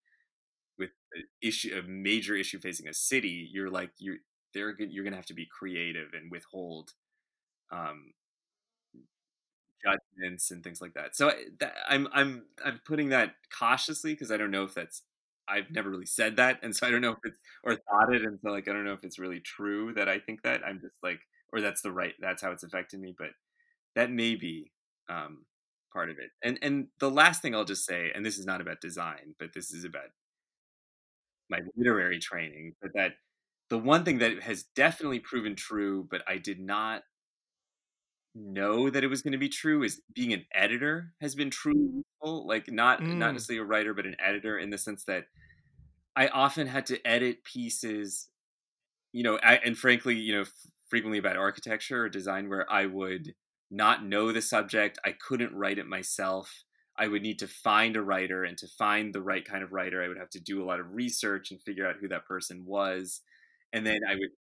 with an issue a major issue facing a city you're like you're they're you're going to have to be creative and withhold um judgments and things like that so that, i'm i'm i'm putting that cautiously because i don't know if that's I've never really said that, and so I don't know if it's or thought it, and so like I don't know if it's really true that I think that. I'm just like, or that's the right, that's how it's affected me, but that may be um, part of it. And and the last thing I'll just say, and this is not about design, but this is about my literary training, but that the one thing that has definitely proven true, but I did not know that it was going to be true is being an editor has been true like not mm. not necessarily a writer but an editor in the sense that i often had to edit pieces you know I, and frankly you know frequently about architecture or design where i would not know the subject i couldn't write it myself i would need to find a writer and to find the right kind of writer i would have to do a lot of research and figure out who that person was and then i would mm-hmm.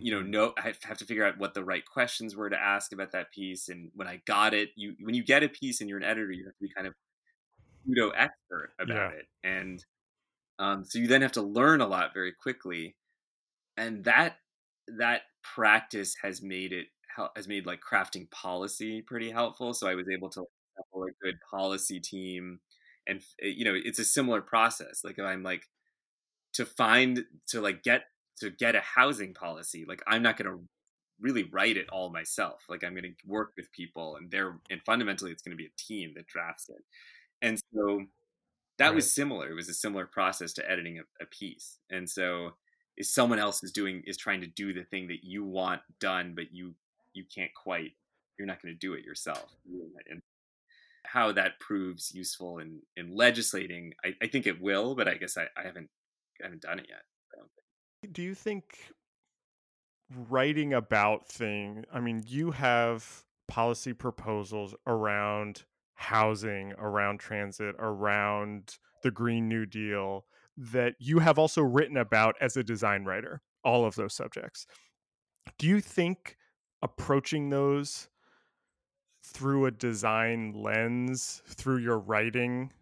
You know know i have to figure out what the right questions were to ask about that piece and when i got it you when you get a piece and you're an editor you have to be kind of pseudo expert about yeah. it and um, so you then have to learn a lot very quickly and that that practice has made it has made like crafting policy pretty helpful so i was able to have a good policy team and you know it's a similar process like if i'm like to find to like get to get a housing policy like i'm not going to really write it all myself like i'm going to work with people and they're and fundamentally it's going to be a team that drafts it. And so that right. was similar it was a similar process to editing a, a piece. And so if someone else is doing is trying to do the thing that you want done but you you can't quite you're not going to do it yourself. Mm. And how that proves useful in in legislating I, I think it will but i guess I, I haven't I haven't done it yet do you think writing about thing i mean you have policy proposals around housing, around transit, around the Green New Deal that you have also written about as a design writer, all of those subjects. Do you think approaching those through a design lens, through your writing,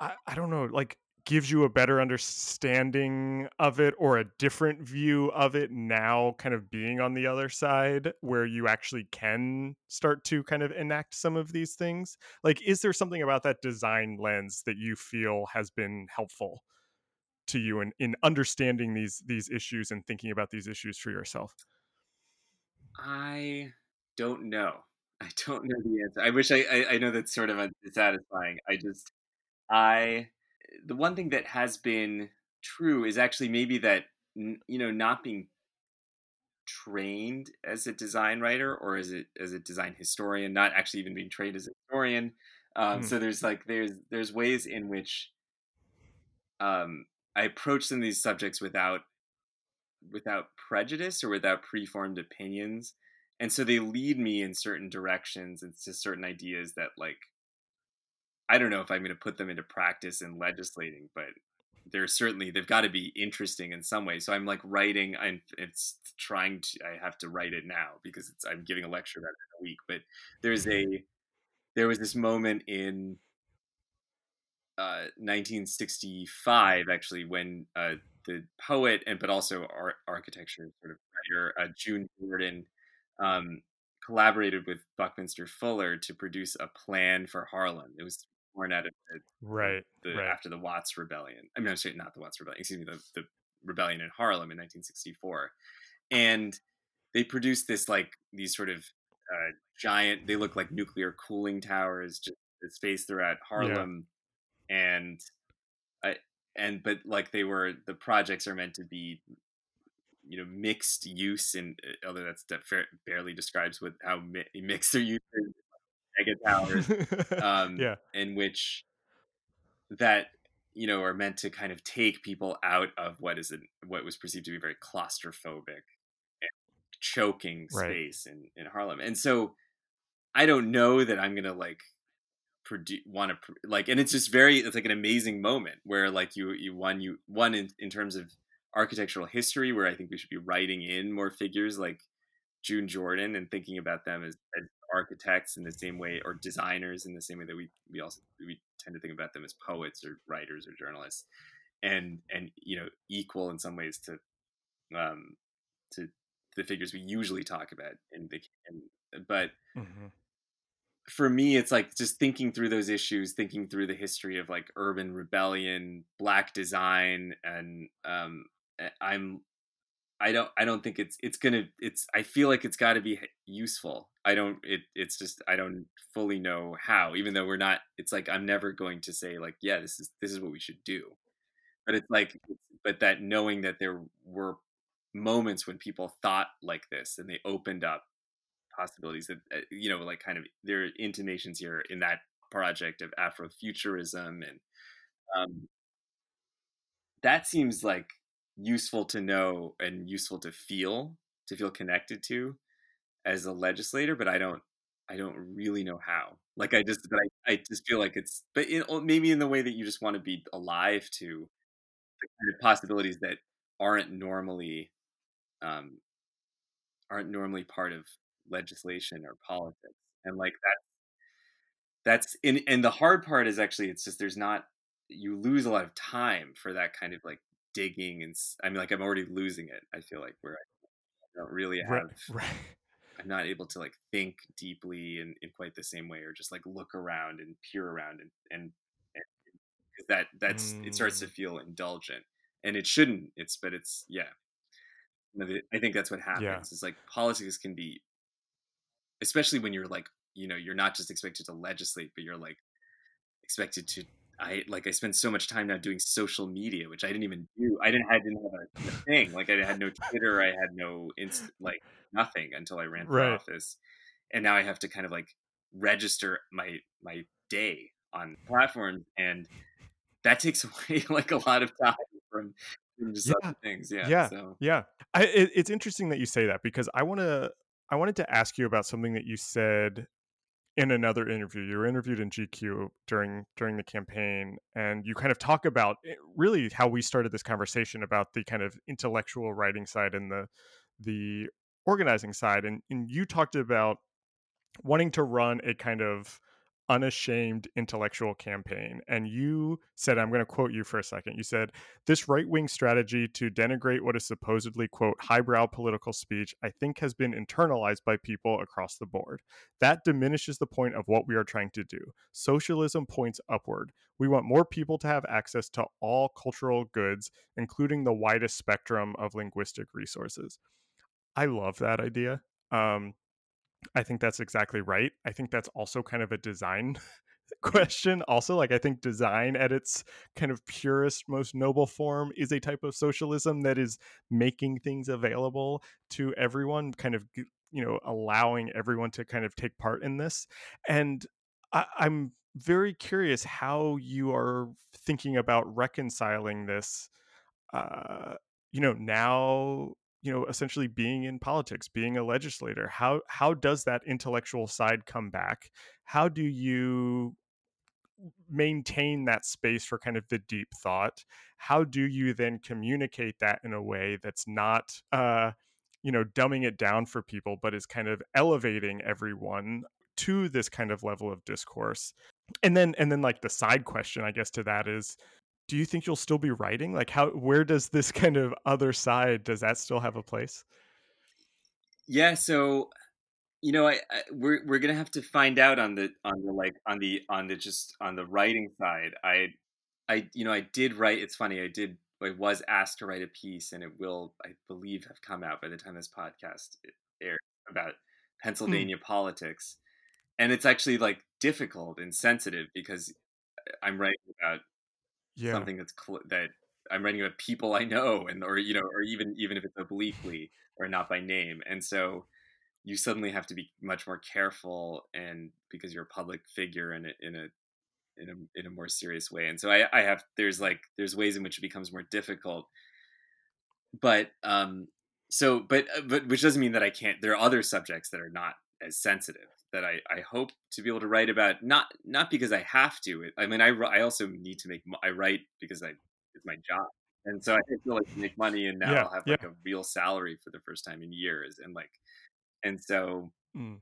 I, I don't know, like gives you a better understanding of it or a different view of it now kind of being on the other side where you actually can start to kind of enact some of these things? Like is there something about that design lens that you feel has been helpful to you in, in understanding these these issues and thinking about these issues for yourself? I don't know. I don't know the answer. I wish i i, I know that's sort of unsatisfying. I just i the one thing that has been true is actually maybe that you know not being trained as a design writer or as a as a design historian, not actually even being trained as a historian. Um, mm. So there's like there's there's ways in which um, I approach some of these subjects without without prejudice or without preformed opinions, and so they lead me in certain directions and to certain ideas that like I don't know if I'm going to put them into practice in legislating, but they're certainly they've got to be interesting in some way. So I'm like writing. I'm it's trying to. I have to write it now because I'm giving a lecture about it in a week. But there's a there was this moment in uh, 1965 actually when uh, the poet and but also art, architecture sort of writer uh, June Jordan um, collaborated with Buckminster Fuller to produce a plan for Harlem. It was born out of the, right, the, right. after the Watts Rebellion. I mean, I'm sorry, not the Watts Rebellion. Excuse me, the, the rebellion in Harlem in 1964, and they produced this like these sort of uh, giant. They look like nuclear cooling towers, just spaced throughout Harlem, yeah. and I and but like they were the projects are meant to be you know mixed use and uh, although that's that barely describes what how mi- mixed their use is mega towers, um, yeah, in which that you know are meant to kind of take people out of what is a, what was perceived to be very claustrophobic, choking right. space in in Harlem, and so I don't know that I'm gonna like produce want to like, and it's just very it's like an amazing moment where like you you one you one in in terms of architectural history where I think we should be writing in more figures like June Jordan and thinking about them as, as architects in the same way or designers in the same way that we we also we tend to think about them as poets or writers or journalists and and you know equal in some ways to um to the figures we usually talk about in the in, but mm-hmm. for me it's like just thinking through those issues thinking through the history of like urban rebellion black design and um i'm I don't I don't think it's it's gonna it's I feel like it's got to be useful. I don't it it's just I don't fully know how. Even though we're not, it's like I'm never going to say like yeah this is this is what we should do. But it's like but that knowing that there were moments when people thought like this and they opened up possibilities that uh, you know like kind of there are intimations here in that project of Afrofuturism and um, that seems like useful to know and useful to feel to feel connected to as a legislator but i don't i don't really know how. Like i just i, I just feel like it's but in, maybe in the way that you just want to be alive to the kind of possibilities that aren't normally um aren't normally part of legislation or politics and like that that's in and the hard part is actually it's just there's not you lose a lot of time for that kind of like digging and I mean like I'm already losing it. I feel like where I don't really have. Right, right. I'm not able to like think deeply in, in quite the same way, or just like look around and peer around and and, and that that's mm. it starts to mm. feel indulgent, and it shouldn't. It's but it's yeah. I think that's what happens. Yeah. Is like politics can be, especially when you're like you know you're not just expected to legislate, but you're like expected to I like I spent so much time now doing social media, which I didn't even do. I didn't I didn't have a, thing. Like I had no Twitter, I had no inst like nothing until I ran for right. office, and now I have to kind of like register my my day on platforms, and that takes away like a lot of time from, from just yeah. other things. Yeah, yeah, so. yeah. I, it, it's interesting that you say that because I want to I wanted to ask you about something that you said in another interview. You were interviewed in GQ during during the campaign, and you kind of talk about eh, really how we started this conversation about the kind of intellectual writing side and the the organizing side. And, and you talked about wanting to run a kind of unashamed intellectual campaign. And you said, I'm going to quote you for a second. You said, This right wing strategy to denigrate what is supposedly, quote, highbrow political speech, I think has been internalized by people across the board. That diminishes the point of what we are trying to do. Socialism points upward. We want more people to have access to all cultural goods, including the widest spectrum of linguistic resources. I love that idea. Um, I think that's exactly right. I think that's also kind of a design question. Also, like, I think design at its kind of purest, most noble form is a type of socialism that is making things available to everyone, kind of, you know, allowing everyone to kind of take part in this. And I- I'm very curious how you are thinking about reconciling this. Uh, you know, now you know essentially being in politics being a legislator how how does that intellectual side come back? How do you maintain that space for kind of the deep thought? How do you then communicate that in a way that's not uh you know dumbing it down for people but is kind of elevating everyone to this kind of level of discourse? And then and then like the side question i guess to that is do you think you'll still be writing? Like how where does this kind of other side does that still have a place? Yeah, so you know, I, I we're we're gonna have to find out on the on the like on the on the just on the writing side. I I you know I did write. It's funny. I did. I was asked to write a piece, and it will, I believe, have come out by the time this podcast aired about Pennsylvania mm. politics. And it's actually like difficult and sensitive because I'm writing about yeah. something that's cl- that I'm writing about people I know, and or you know, or even even if it's obliquely or not by name, and so you suddenly have to be much more careful, and because you're a public figure in a in a in a in a more serious way, and so I, I have there's like there's ways in which it becomes more difficult, but um, so but uh, but which doesn't mean that I can't. There are other subjects that are not as sensitive that I, I hope to be able to write about not not because I have to I mean I, I also need to make I write because I it's my job. And so I feel like make money and now yeah, I'll have like a real salary for the first time in years and like and so mm.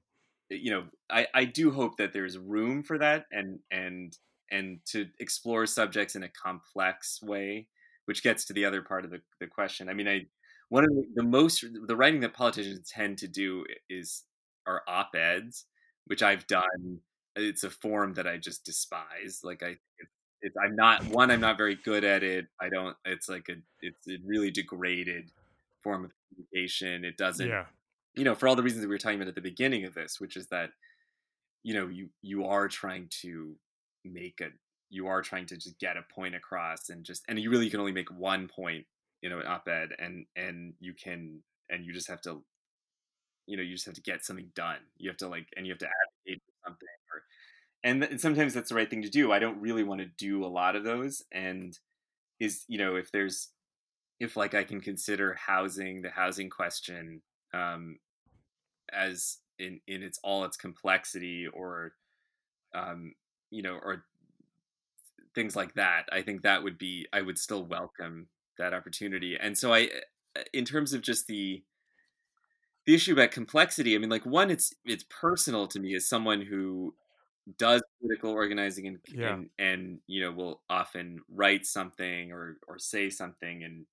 you know I I do hope that there's room for that and and and to explore subjects in a complex way which gets to the other part of the, the question. I mean I one of the, the most the writing that politicians tend to do is are op-eds which I've done. It's a form that I just despise. Like I, it, it, I'm not one. I'm not very good at it. I don't. It's like a. It's a really degraded form of communication. It doesn't. Yeah. You know, for all the reasons that we were talking about at the beginning of this, which is that, you know, you you are trying to make a. You are trying to just get a point across, and just and you really can only make one point, you know, an op-ed, and and you can and you just have to you know you just have to get something done. You have to like and you have to advocate for something or and, and sometimes that's the right thing to do. I don't really want to do a lot of those and is you know if there's if like i can consider housing the housing question um as in in its all its complexity or um you know or things like that i think that would be i would still welcome that opportunity. And so i in terms of just the the issue about complexity i mean like one it's it's personal to me as someone who does political organizing and, yeah. and and you know will often write something or or say something and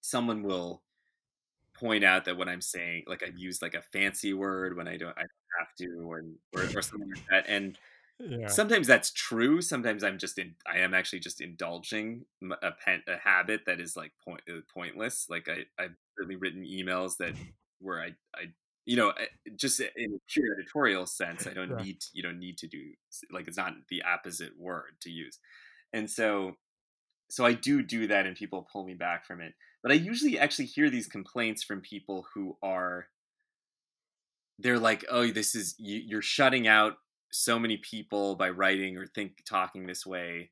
someone will point out that what i'm saying like i've used like a fancy word when i don't i don't have to or or, or something like that and yeah. sometimes that's true sometimes i'm just in i am actually just indulging a, pen, a habit that is like point, uh, pointless like i i've really written emails that where I, I you know eh, just in a pure editorial sense i don't need you don't need to do like it's not the opposite word to use. And so so i do do that and people pull me back from it but i usually actually hear these complaints from people who are they're like oh this is you, you're shutting out so many people by writing or think talking this way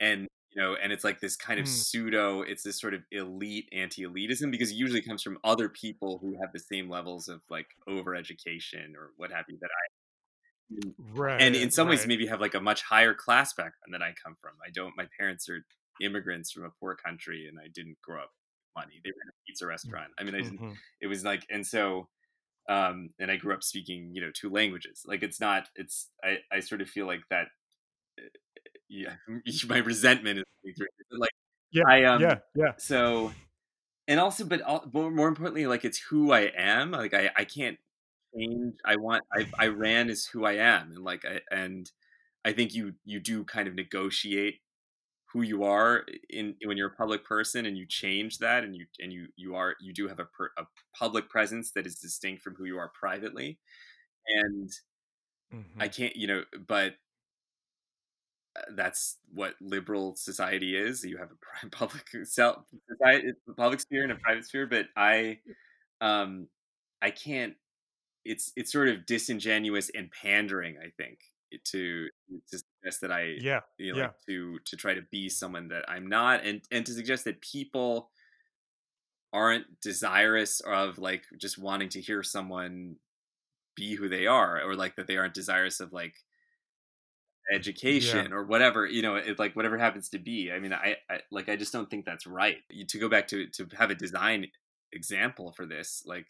and you know, and it's like this kind of mm. pseudo, it's this sort of elite anti-elitism because it usually comes from other people who have the same levels of like over education or what have you that I right and in some right. ways maybe have like a much higher class background than I come from. I don't. My parents are immigrants from a poor country, and I didn't grow up money. They ran a pizza restaurant. I mean, I didn't. Mhm. It was like, and so, um, and I grew up speaking, you know, two languages. Like it's not. It's I. I sort of feel like that. Yeah, my resentment is. Like yeah I um. yeah yeah So, and also, but all, more, more importantly, like it's who I am. Like I, I can't change. I want. I, I ran as who I am, and like I, and I think you, you do kind of negotiate who you are in when you're a public person, and you change that, and you, and you, you are, you do have a, per, a public presence that is distinct from who you are privately, and Mhm. I can't, you know, but that's what liberal society is. You have a public self society, public sphere and a private sphere. But I, um, I can't. It's it's sort of disingenuous and pandering. I think to to suggest that I, yeah you know, yeah like to to try to be someone that I'm not, and and to suggest that people aren't desirous of like just wanting to hear someone be who they are or like that they aren't desirous of like education or whatever you know it like whatever happens to be. I mean I, I like i just don't think that's right. You- to go back to to have a design example for this like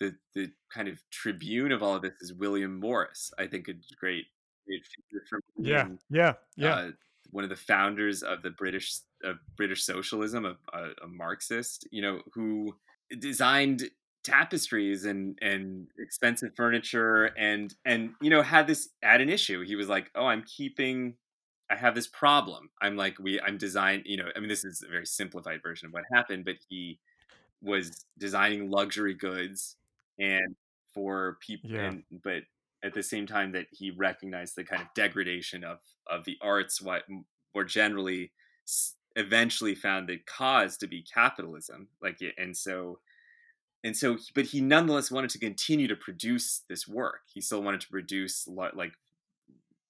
the the kind of tribune of all of this is william morris i think a great great figure from yeah yeah yeah. Uh, one of the founders of the British of British socialism, a, a, a Marxist, you know, who designed tapestries and and expensive furniture and and you know had this at an issue. He was like, "Oh, I'm keeping I have this problem. I'm like we I'm design, you know, I mean this is a very simplified version of what happened, but he was designing luxury goods and for people Yeah. and but at the same time that he recognized the kind of degradation of of the arts what more generally eventually found the cause to be capitalism like and so and so but he nonetheless wanted to continue to produce this work he still wanted to produce like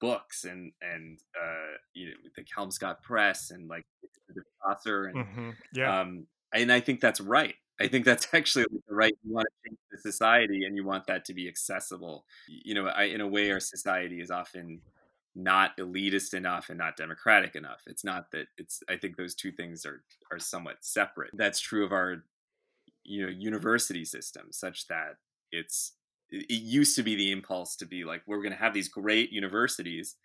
books and and uh you know the Kelmscott press and like the Prosser and hmm yeah um, and I think that's right. I think that's actually the right. You want to change the society, and you want that to be accessible. You know, I, in a way, our society is often not elitist enough and not democratic enough. It's not that. It's. I think those two things are are somewhat separate. That's true of our, you know, university system, such that it's. It used to be the impulse to be like, we're going to have these great universities,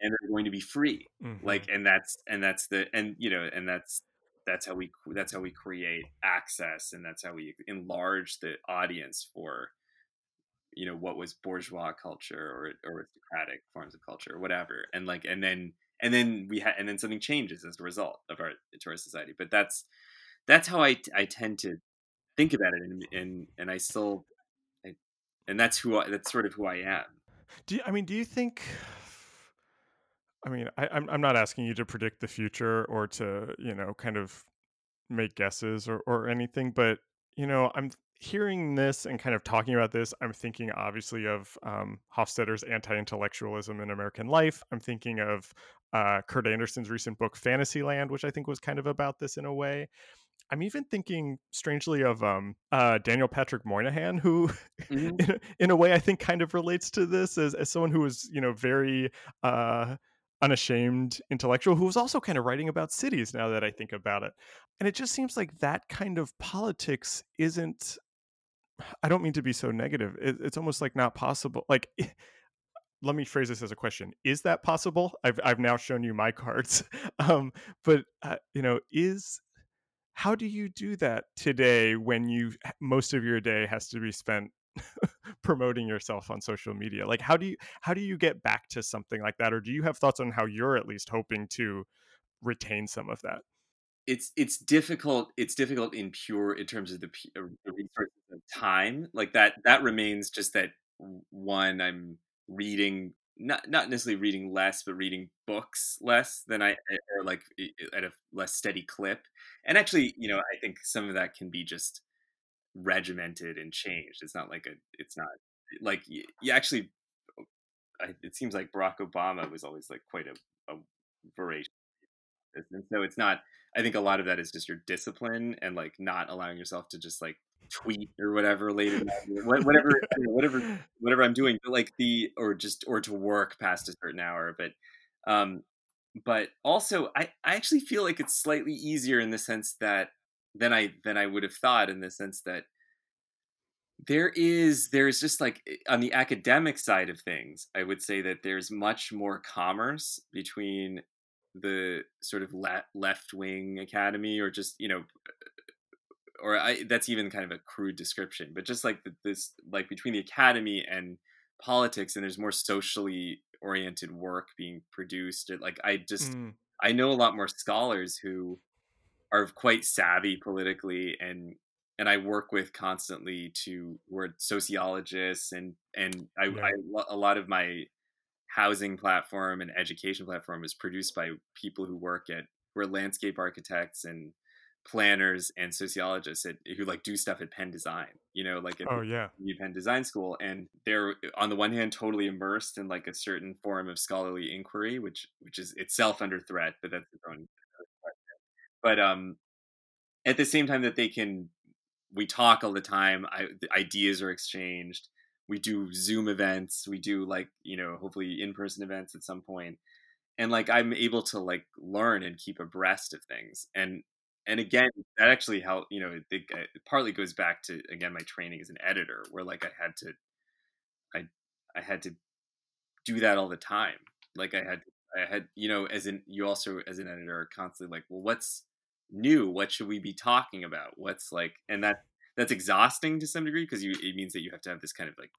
and they're going to be free mhm. like and that's and that's the and you know and that's that's how we that's how we create access and that's how we enlarge the audience for you know what was bourgeois culture or, or aristocratic forms of culture or whatever and like and then and then we had and then something changes as a result of our to our society but that's that's how i i tend to think about it and and, and i still I, and that's who I, that's sort of who i am Do you, I mean? Do you think? I mean, I, I'm I'm not asking you to predict the future or to you know kind of make guesses or or anything, but you know, I'm hearing this and kind of talking about this. I'm thinking obviously of um, Hofstadter's anti-intellectualism in American life. I'm thinking of uh, Kurt Andersen's recent book Fantasyland, which I think was kind of about this in a way. I'm even thinking strangely of um, uh, Daniel Patrick Moynihan, who, Mhm. in, a, in a way, I think kind of relates to this as, as someone who was, you know, very uh, unashamed intellectual, who was also kind of writing about cities. Now that I think about it, and it just seems like that kind of politics isn't. I don't mean to be so negative. It, it's almost like not possible. Like. let me phrase this as a question is that possible i've, I've now shown you my cards um, but uh, you know is how do you do that today when you most of your day has to be spent promoting yourself on social media? Like how do you how do you get back to something like that? Or do you have thoughts on how you're at least hoping to retain some of that? It's it's difficult it's difficult in pure in terms of the, uh, the resources of time. Like that that remains just that one i'm reading not not necessarily reading less but reading books less than i eh, or like eh, eh, at a less steady clip. And actually you know i think some of that can be just regimented and changed. It's not like a it's not like you, you actually oh, I, it seems like barack obama was always like quite a, a voracious and so it's not i think a lot of that is just your discipline and like not allowing yourself to just like tweet or whatever later whatever whatever whatever i'm doing but like the or just or to work past a certain hour but um but also I, I actually feel like it's slightly easier in the sense that than i than i would have thought in the sense that there is there's just like eh, on the academic side of things i would say that there's much more commerce between the sort of le- left wing academy or just you know or I, that's even kind of a crude description, but just like the, this, like between the academy and politics, and there's more socially oriented work being produced. Like I just, mm. I know a lot more scholars who are quite savvy politically, and and I work with constantly to who are sociologists, and and I, yeah. I a lot of my housing platform and education platform is produced by people who work at who are landscape architects and planners and sociologists at, who like do stuff at Penn Design, you know, like at oh yeah, Penn Design School, and they're on the one hand totally immersed in like a certain form of scholarly inquiry, which which is itself under threat, but that's its own But um, at the same time that they can, we talk all the time. I, the ideas are exchanged. We do Zoom events. We do like you know hopefully in person events at some point and like i'm able to like learn and keep abreast of things and and again that actually helped you know it, it, partly goes back to again my training as an editor where like i had to i i had to do that all the time. Like i had i had you know as in you also as an editor are constantly like well what's new? What should we be talking about? What's like and that that's exhausting to some degree because you it means that you have to have this kind of like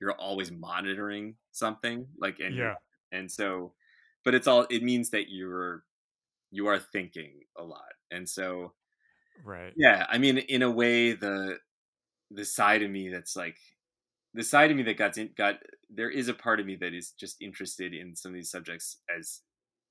you're always monitoring something like and yeah. and so but it's all it means that you're you are thinking a lot and so right yeah i mean in a way the the side of me that's like the side of me that got in, got there is a part of me that is just interested in some of these subjects as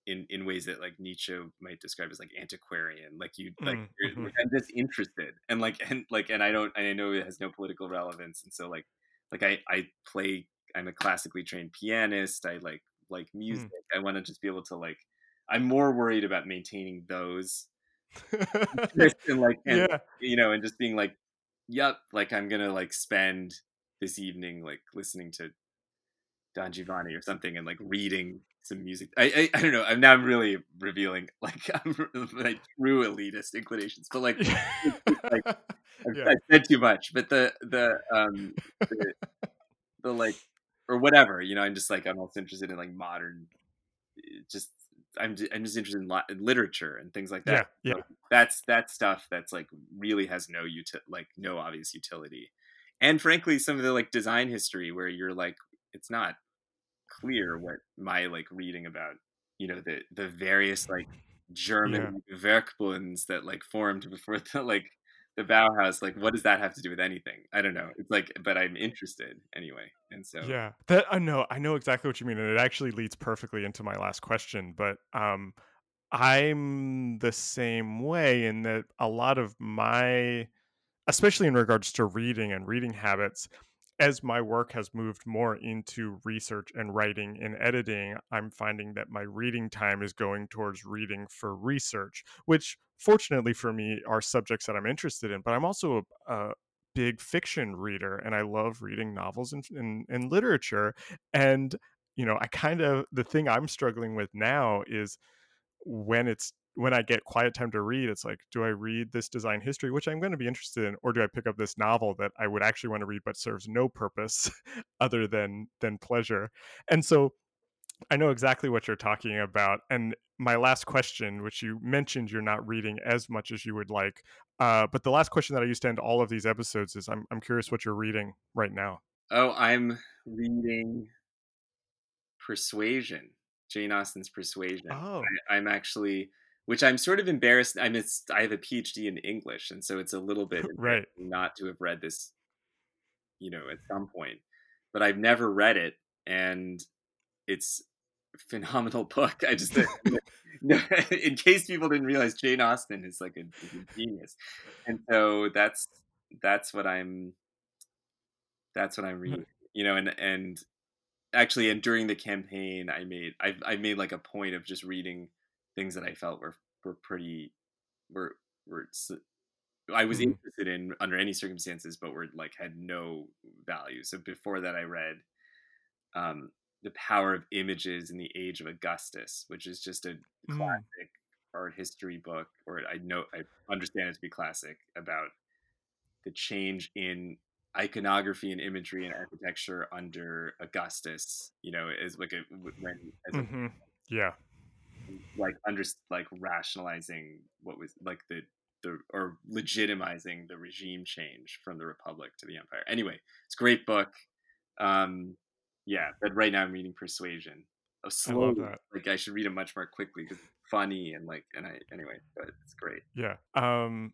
in in ways that like Nietzsche might describe as like antiquarian like you like mm, mm-hmm. I'm just interested and like and like and I don't I know it has no political relevance and so like like I I play I'm a classically trained pianist I like like mm. music mm. I want to just be able to like I'm more worried about maintaining those and like and, yeah. you know and just being like yep like i'm gonna like spend this evening like listening to don giovanni or something and like reading some music i i, I don't know i'm now i'm really revealing like i'm like true elitist inclinations but like, like I've, yeah. I've, said too much but the the um the, the like or whatever you know i'm just like i'm also interested in like modern eh, just I'm just, I'm just interested in, in literature and things like that. Yeah, yeah. So that's that stuff that's like really has no uti- like no obvious utility. And frankly, some of the like design history where you're like it's not clear what my like reading about, you know, the the various like German yeah. Werkbunds that like formed before the like the Bauhaus, like, what does that have to do with anything? I don't know. It's like, but I'm interested anyway, and so yeah, that I know, I know exactly what you mean, and it actually leads perfectly into my last question. But um, I'm the same way in that a lot of my, especially in regards to reading and reading habits, as my work has moved more into research and writing and editing, I'm finding that my reading time is going towards reading for research, which fortunately for me are subjects that I'm interested in. But I'm also a, a big fiction reader and I love reading novels and, and, and literature. And, you know, I kind of, the thing I'm struggling with now is when it's when I get quiet time to read, it's like, do I read this design history, which I'm going to be interested in, or do I pick up this novel that I would actually want to read but serves no purpose other than than pleasure? And so I know exactly what you're talking about. And my last question, which you mentioned you're not reading as much as you would like, uh, but the last question that I used to end all of these episodes is I'm I'm curious what you're reading right now. Oh, I'm reading Persuasion, Jane Austen's Persuasion. Oh. I, I'm actually which I'm sort of embarrassed. I'm it's, I have a PhD in English, and so it's a little bit right not to have read this, you know, at some point. But I've never read it, and it's a phenomenal book. I just, uh, in case people didn't realize, Jane Austen is like a, a genius, and so that's that's what I'm. That's what I'm reading, you know, and and actually, and during the campaign, I made I I made like a point of just reading things that I felt were were pretty were were I was mm-hmm. interested in under any circumstances, but were like had no value. So before that, I read um, "The Power of Images in the Age of Augustus," which is just a mm. classic art history book, or I know I understand it to be classic about the change in iconography and imagery and architecture under Augustus. You know, as like a when as mm-hmm. yeah, like under like rationalizing what was like the the or legitimizing the regime change from the republic to the empire. Anyway, it's a great book. Um, yeah, but right now I'm reading Persuasion. Oh, slow, I love that. Like I should read it much more quickly because it's funny and like and I anyway, but it's great. Yeah. Um,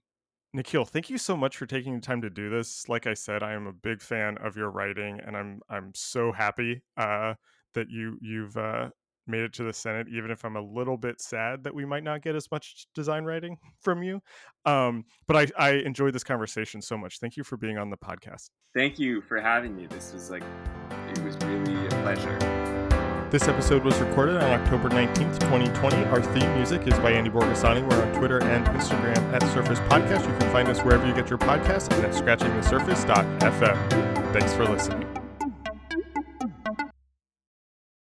Nikil, thank you so much for taking the time to do this. Like I said, I am a big fan of your writing, and I'm I'm so happy uh, that you you've uh, made it to the Senate, even if I'm a little bit sad that we might not get as much design writing from you. Um, but I, I enjoyed this conversation so much. Thank you for being on the podcast. Thank you for having me. This was like, it was really a pleasure. This episode was recorded on October 19th, 2020. Our theme music is by Andy Borgasani. We're on Twitter and Instagram at Surface Podcast. You can find us wherever you get your podcasts and at scratchingthesurface.fm. Thanks for listening.